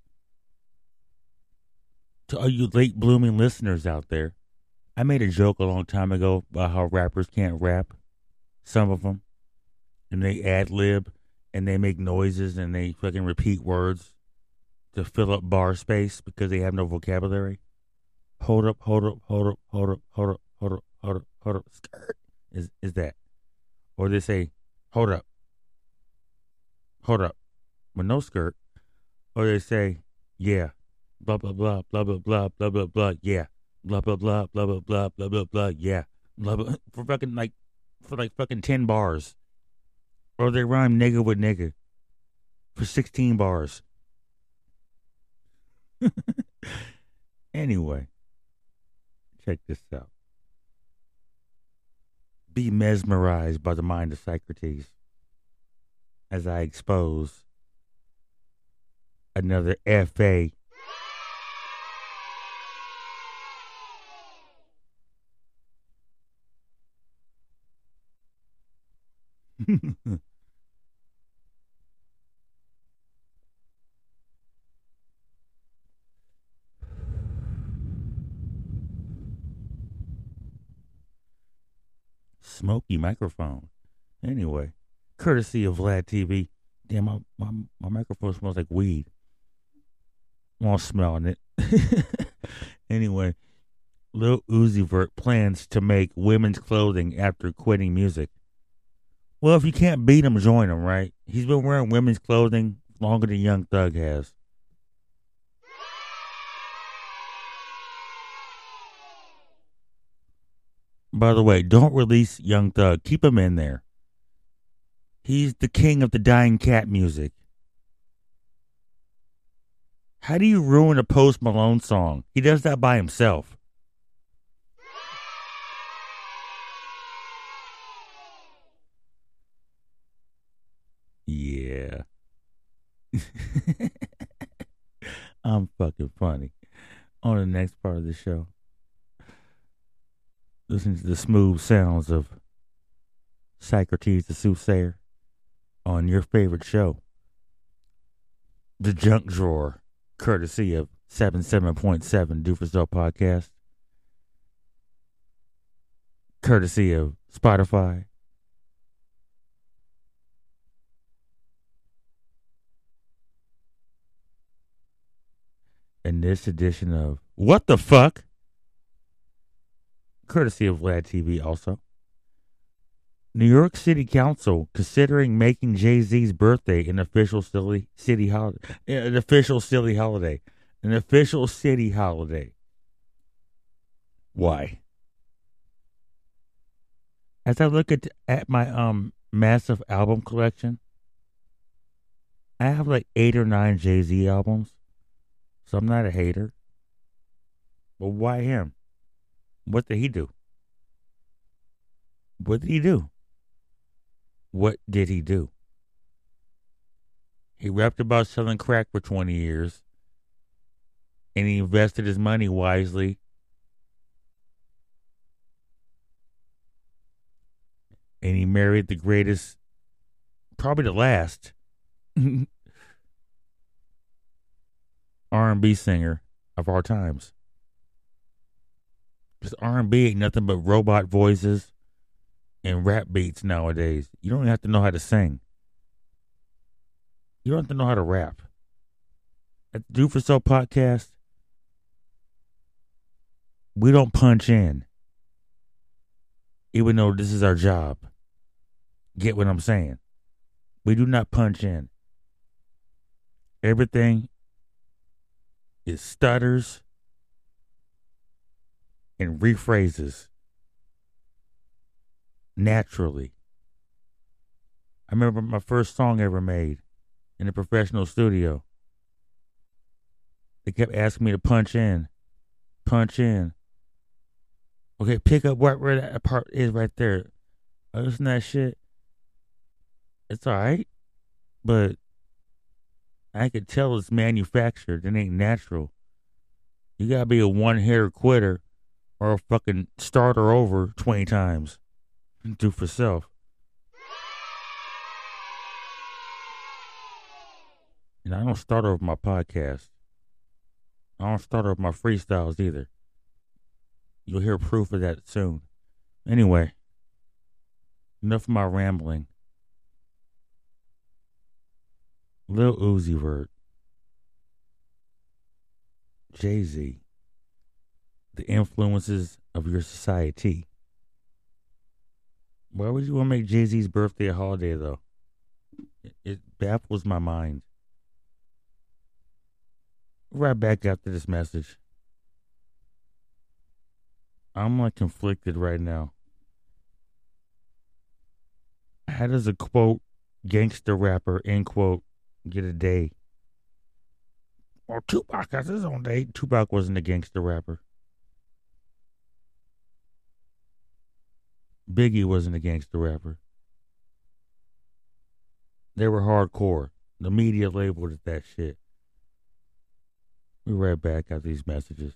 To all you late blooming listeners out there, I made a joke a long time ago about how rappers can't rap. Some of them. And they ad lib and they make noises and they fucking repeat words to fill up bar space because they have no vocabulary. Hold up, hold up, hold up, hold up, hold up, hold up, hold up, hold up, skirt is is that. Or they say, hold up. Hold up. With no skirt. Or they say, yeah. Blah blah blah blah blah blah blah blah blah yeah. Blah blah blah blah blah blah blah blah blah yeah. Blah blah for fucking like for like fucking ten bars. Or they rhyme nigga with nigga for sixteen bars. anyway, check this out. Be mesmerized by the mind of Socrates as I expose another FA. Smoky microphone. Anyway, courtesy of Vlad TV. Damn, my, my, my microphone smells like weed. While smelling it. anyway, Lil Uzi Vert plans to make women's clothing after quitting music. Well, if you can't beat him, join him, right? He's been wearing women's clothing longer than Young Thug has. By the way, don't release Young Thug. Keep him in there. He's the king of the dying cat music. How do you ruin a Post Malone song? He does that by himself. Yeah. I'm fucking funny. On the next part of the show, listen to the smooth sounds of Socrates the Soothsayer on your favorite show, The Junk Drawer, courtesy of 77.7 Doofus Podcast, courtesy of Spotify. In this edition of What the Fuck? Courtesy of Vlad TV also. New York City Council considering making Jay Z's birthday an official city city holiday, an official city holiday, an official city holiday. Why? As I look at at my um massive album collection, I have like eight or nine Jay Z albums, so I'm not a hater. But why him? What did he do? What did he do? What did he do? He rapped about selling crack for 20 years and he invested his money wisely. And he married the greatest, probably the last R&B singer of our times. Because R&B ain't nothing but robot voices and rap beats nowadays. You don't have to know how to sing. You don't have to know how to rap. At the Do For Self podcast, we don't punch in. Even though this is our job. Get what I'm saying? We do not punch in. Everything is stutters and rephrases naturally. I remember my first song ever made in a professional studio. They kept asking me to punch in, punch in. Okay, pick up where, that part is right there. Oh, isn't that shit? It's all right, but I could tell it's manufactured. It ain't natural. You gotta be a one hitter quitter or a fucking starter over 20 times. Do for self. And I don't start off my podcast. I don't start off my freestyles either. You'll hear proof of that soon. Anyway, enough of my rambling. Lil Uzi Vert, Jay Z, the influences of your society. Why would you want to make Jay Z's birthday a holiday, though? It, it baffles my mind. Right back after this message. I'm like conflicted right now. How does a quote gangster rapper end quote get a day? Well, Tupac has his own day. Tupac wasn't a gangster rapper. Biggie wasn't a gangster rapper. They were hardcore. The media labeled it that shit. We right back after these messages.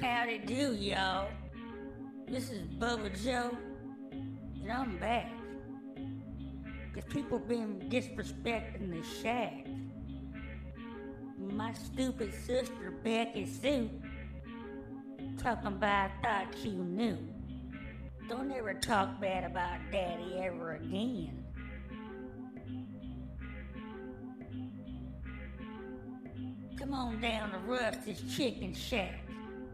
Howdy do, y'all. This is Bubba Joe, and I'm back. Cause people been disrespecting the shack. My stupid sister Becky Sue talking about I thought you knew. Don't ever talk bad about Daddy ever again. Come on down to Rusty's Chicken Shack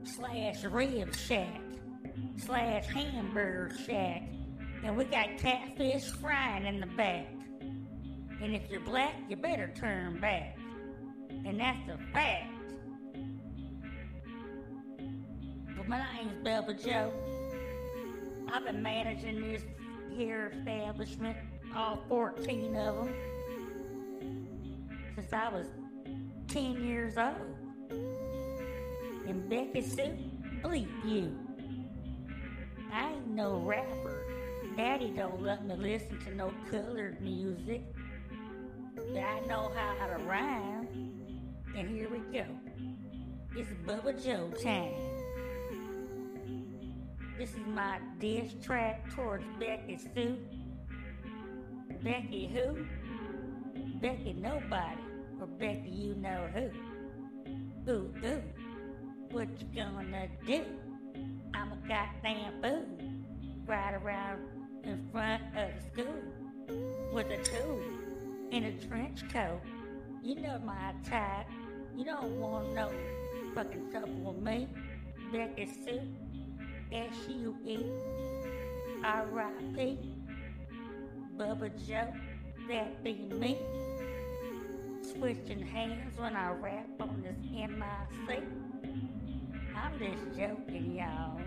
slash Rib Shack slash Hamburger Shack, and we got catfish frying in the back. And if you're black, you better turn back. And that's a fact. But my name's Bubba Joe. I've been managing this here establishment, all 14 of them, since I was 10 years old. And Becky Sue, bleep you. I ain't no rapper. Daddy don't let me listen to no colored music. But I know how to rhyme. And here we go. It's Bubba Joe time. This is my diss track towards Becky Sue. Becky who? Becky nobody. Or Becky you know who. Ooh, ooh. What you gonna do? I'm a goddamn fool. Ride around in front of the school. With a tool. In a trench coat. You know my type. You don't want no fucking trouble with me. Becky Sue. S-U-E. R-I-P. Bubba Joe. That be me. Switching hands when I rap on this MIC. I'm just joking, y'all.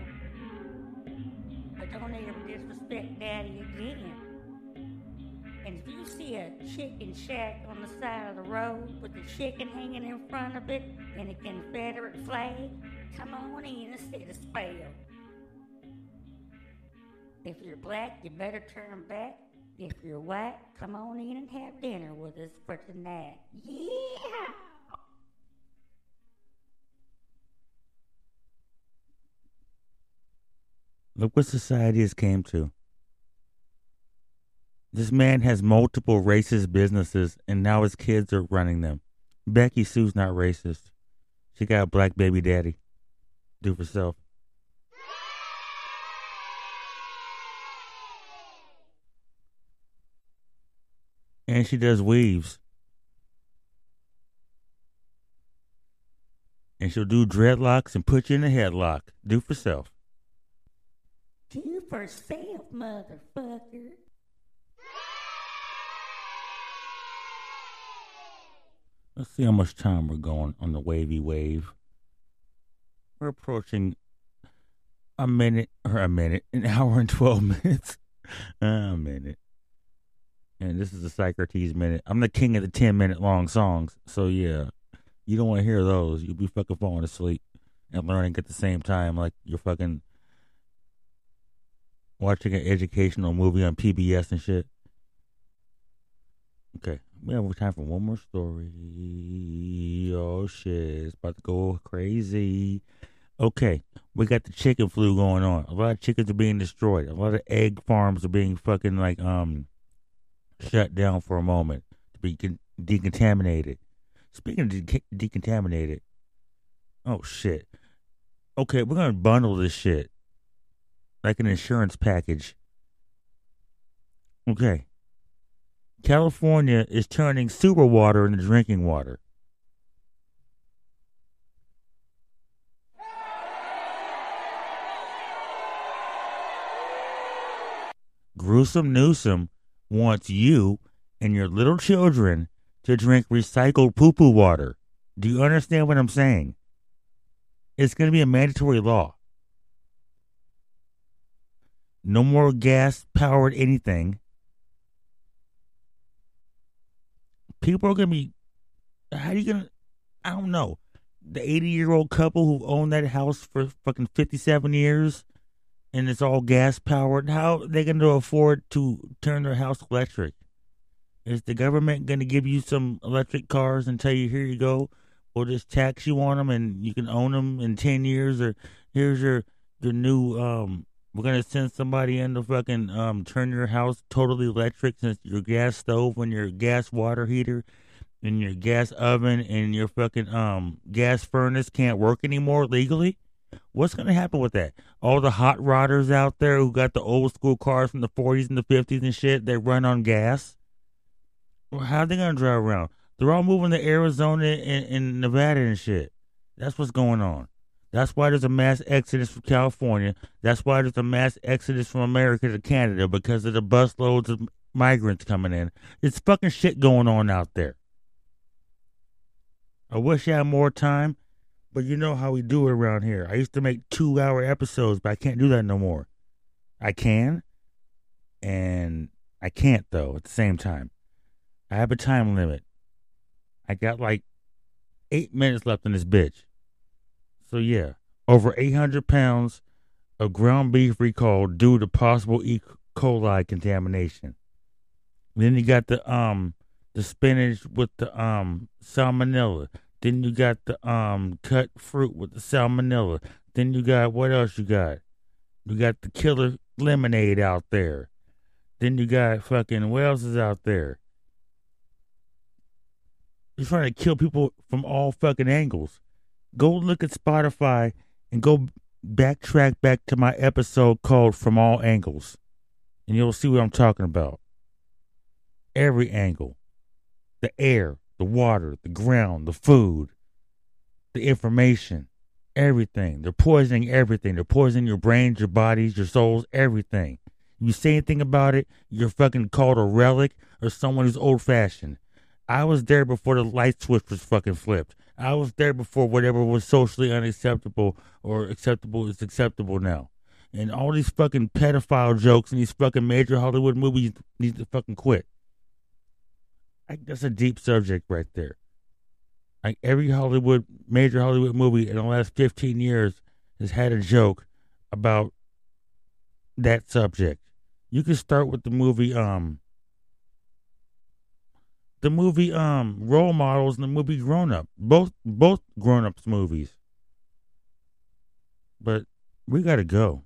But don't ever disrespect Daddy again. And if you see a chicken shack on the side of the road with the chicken hanging in front of it and a Confederate flag, come on in and sit a spell. If you're black, you better turn back. If you're white, come on in and have dinner with us for tonight. Yeah! Look what society has came to. This man has multiple racist businesses, and now his kids are running them. Becky Sue's not racist. She got a black baby daddy. Do for self. And she does weaves. And she'll do dreadlocks and put you in a headlock. Do for self. For self, motherfucker. Let's see how much time we're going on the wavy wave. We're approaching a minute or a minute, an hour and twelve minutes. a minute. And this is the Socrates minute. I'm the king of the ten minute long songs. So yeah. You don't want to hear those. You'll be fucking falling asleep and learning at the same time like you're fucking watching an educational movie on PBS and shit. Okay, we have time for one more story. Oh shit, it's about to go crazy. Okay, we got the chicken flu going on. A lot of chickens are being destroyed. A lot of egg farms are being fucking like um shut down for a moment to be con- decontaminated. Speaking of de- decontaminated, oh shit. Okay, we're gonna bundle this shit like an insurance package. Okay. California is turning sewer water into drinking water. Gruesome Newsom wants you and your little children to drink recycled poo poo water. Do you understand what I'm saying? It's going to be a mandatory law. No more gas powered anything. People are going to be. How are you going to. I don't know. The 80 year old couple who owned that house for fucking 57 years and it's all gas powered, how are they going to afford to turn their house electric? Is the government going to give you some electric cars and tell you, here you go, we'll just tax you on them and you can own them in 10 years? Or here's your, your new, um, we're to send somebody in to fucking um, turn your house totally electric since your gas stove and your gas water heater and your gas oven and your fucking um, gas furnace can't work anymore legally? What's to happen with that? All the hot rodders out there who got the old school cars from the 40s and the 50s and shit, they run on gas. Well, how are they to drive around? They're all moving to Arizona and, and Nevada and shit. That's what's going on. That's why there's a mass exodus from California. That's why there's a mass exodus from America to Canada because of the busloads of migrants coming in. It's fucking shit going on out there. I wish I had more time. But you know how we do it around here. I used to make two hour episodes, but I can't do that no more. I can, and I can't though at the same time. I have a time limit. I got like eight minutes left in this bitch. So yeah, over 800 pounds of ground beef recalled due to possible E. coli contamination. Then you got the um the spinach with the um salmonella. Then you got the um cut fruit with the salmonella. Then you got what else you got? You got the killer lemonade out there. Then you got fucking what else is out there? You're trying to kill people from all fucking angles. Go look at Spotify and go backtrack back to my episode called From All Angles. And you'll see what I'm talking about. Every angle. The air, the water, the ground, the food, the information, everything. They're poisoning everything. They're poisoning your brains, your bodies, your souls, everything. You say anything about it, you're fucking called a relic or someone who's old fashioned. I was there before the light switch was fucking flipped. I was there before whatever was socially unacceptable or acceptable is acceptable now. And all these fucking pedophile jokes and these fucking major Hollywood movies need to fucking quit. I, that's a deep subject right there. Like every Hollywood, major Hollywood movie in the last 15 years has had a joke about that subject. You can start with the movie, um, the movie, um, Role Models and the movie Grown Up. Both, both grown ups movies. But we gotta go.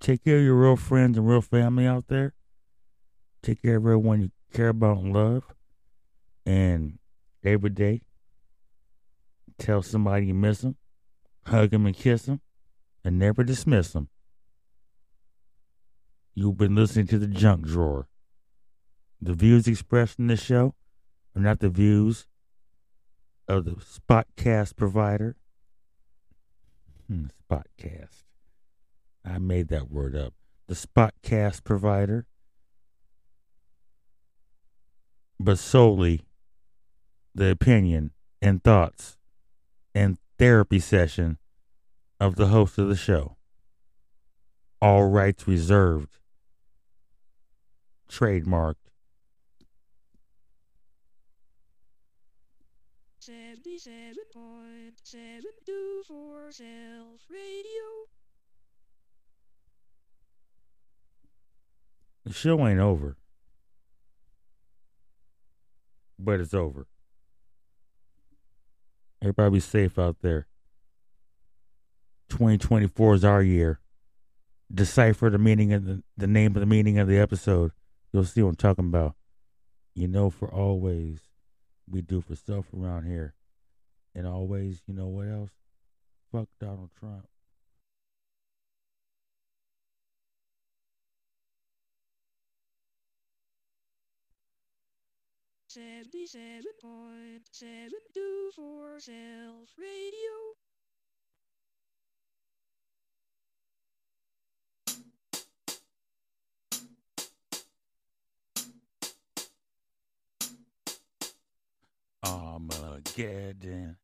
Take care of your real friends and real family out there. Take care of everyone you care about and love. And every day, tell somebody you miss them, hug them and kiss them, and never dismiss them. You've been listening to the Junk Drawer. The views expressed in this show are not the views of the Spotcast provider. Hmm, Spotcast. I made that word up. The Spotcast provider. But solely the opinion and thoughts and therapy session of the host of the show. All rights reserved. Trademarked. Seventy-seven point seven Do For Self Radio. The show ain't over. But it's over. Everybody be safe out there. 2024 is our year. Decipher the meaning of the, the name of the meaning of the episode. You'll see what I'm talking about. You know, for always, we do for self around here. And always, you know what else? Fuck Donald Trump. Seventy-seven point seven Do For Self Radio. Armageddon.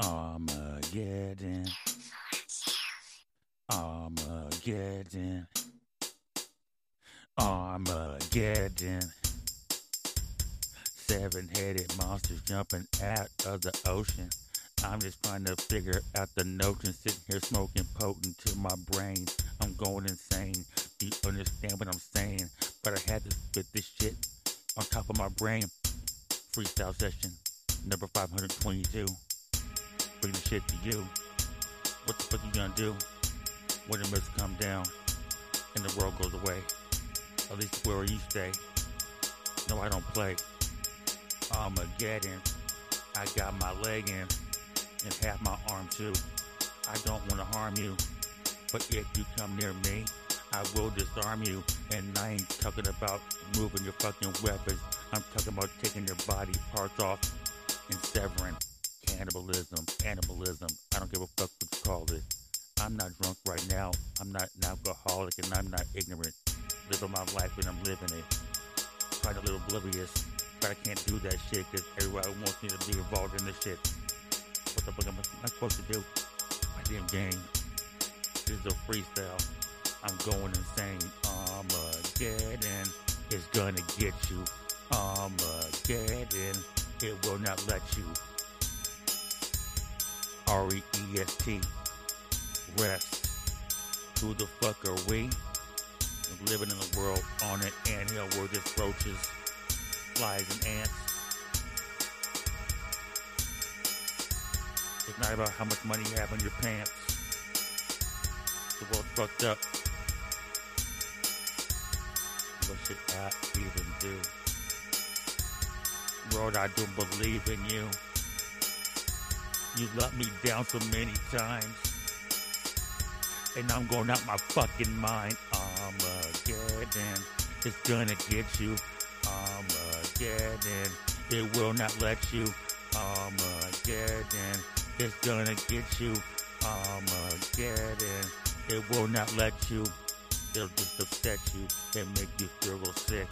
Armageddon. Armageddon. Armageddon. Seven headed monsters jumping out of the ocean. I'm just trying to figure out the notion, sitting here smoking potent to my brain. I'm going insane. Do you understand what I'm saying? But I had to spit this shit on top of my brain. Freestyle session number 522. Bring the shit to you. What the fuck you gonna do when the mist come down and the world goes away? At least where you stay. No, I don't play. I'm a Armageddon. I got my leg in and half my arm too. I don't want to harm you, but if you come near me, I will disarm you. And I ain't talking about moving your fucking weapons. I'm talking about taking your body parts off and severing. Cannibalism, animalism. I don't give a fuck what you call it. I'm not drunk right now. I'm not an alcoholic and I'm not ignorant. Living my life and I'm living it. Trying to live oblivious, but I can't do that shit because everybody wants me to be involved in this shit. What the fuck am I supposed to do? My damn game. This is a freestyle. I'm going insane. Armageddon is gonna get you. Armageddon it will not let you. R E E S T. Rest. Who the fuck are we? Living in a world on an anthill where there's roaches, flies, and ants. It's not about how much money you have in your pants. The world's fucked up. What should I even do? World, I don't believe in you. You let me down so many times. And I'm going out my fucking mind. Armageddon. It's gonna get you. Armageddon. It will not let you. Armageddon. It's gonna get you. Armageddon. It will not let you. It'll just upset you and make you feel sick.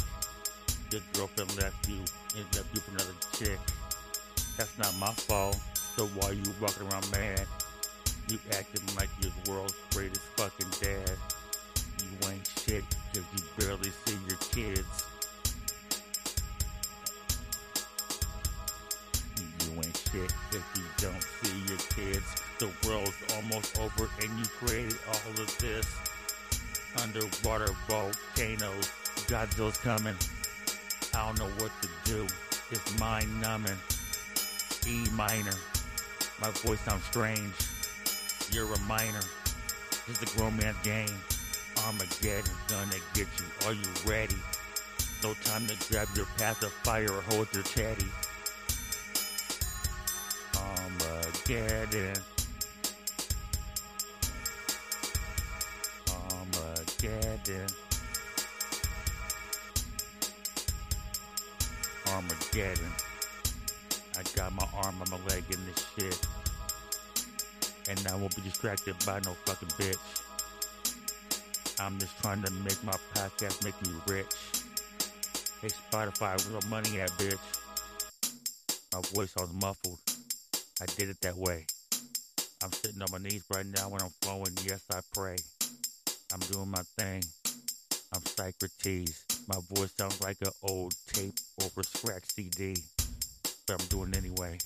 Your girlfriend left you and left you for another chick. That's not my fault. So why you walking around mad? You acting like you're the world's greatest fucking dad. You ain't shit because you barely see your kids. You ain't shit if you don't see your kids. The world's almost over and you created all of this. Underwater volcanoes, Godzilla's coming. I don't know what to do. It's mind numbing. E minor. My voice sounds strange. You're a minor. Is a grown man's game. Armageddon's gonna get you. Are you ready? No time to grab your pacifier or hold your chatty. Armageddon. Armageddon. Armageddon. I got my arm and my leg in this shit. And I won't be distracted by no fucking bitch. I'm just trying to make my podcast make me rich. Hey Spotify, where the money at, bitch? My voice sounds muffled. I did it that way. I'm sitting on my knees right now when I'm flowing. Yes, I pray. I'm doing my thing. I'm Socrates. My voice sounds like an old tape over scratch CD, but I'm doing it anyway.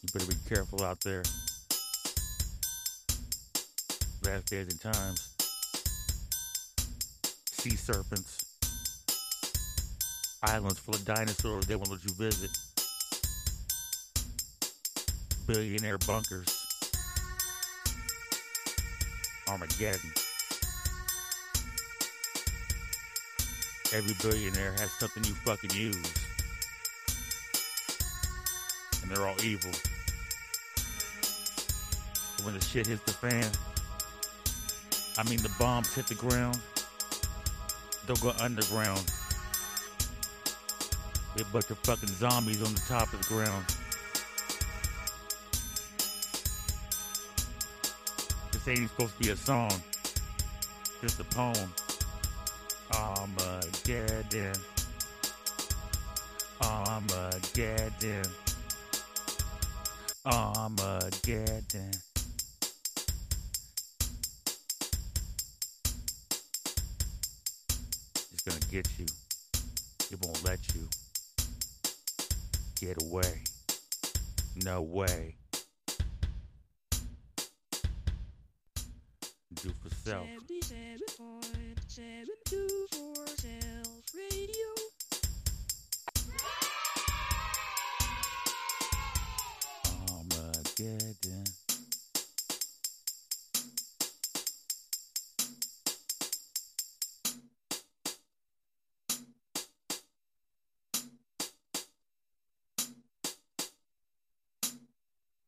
You better be careful out there. Last days and times. Sea serpents. Islands full of dinosaurs they won't let you visit. Billionaire bunkers. Armageddon. Every billionaire has something you fucking use. And they're all evil. But when the shit hits the fan, I mean the bombs hit the ground, they'll go underground. they're bunch of fucking zombies on the top of the ground. This ain't supposed to be a song. Just a poem. Armageddon. Armageddon. Armageddon. It's gonna get you. It won't let you get away. No way. Do for self. Armageddon.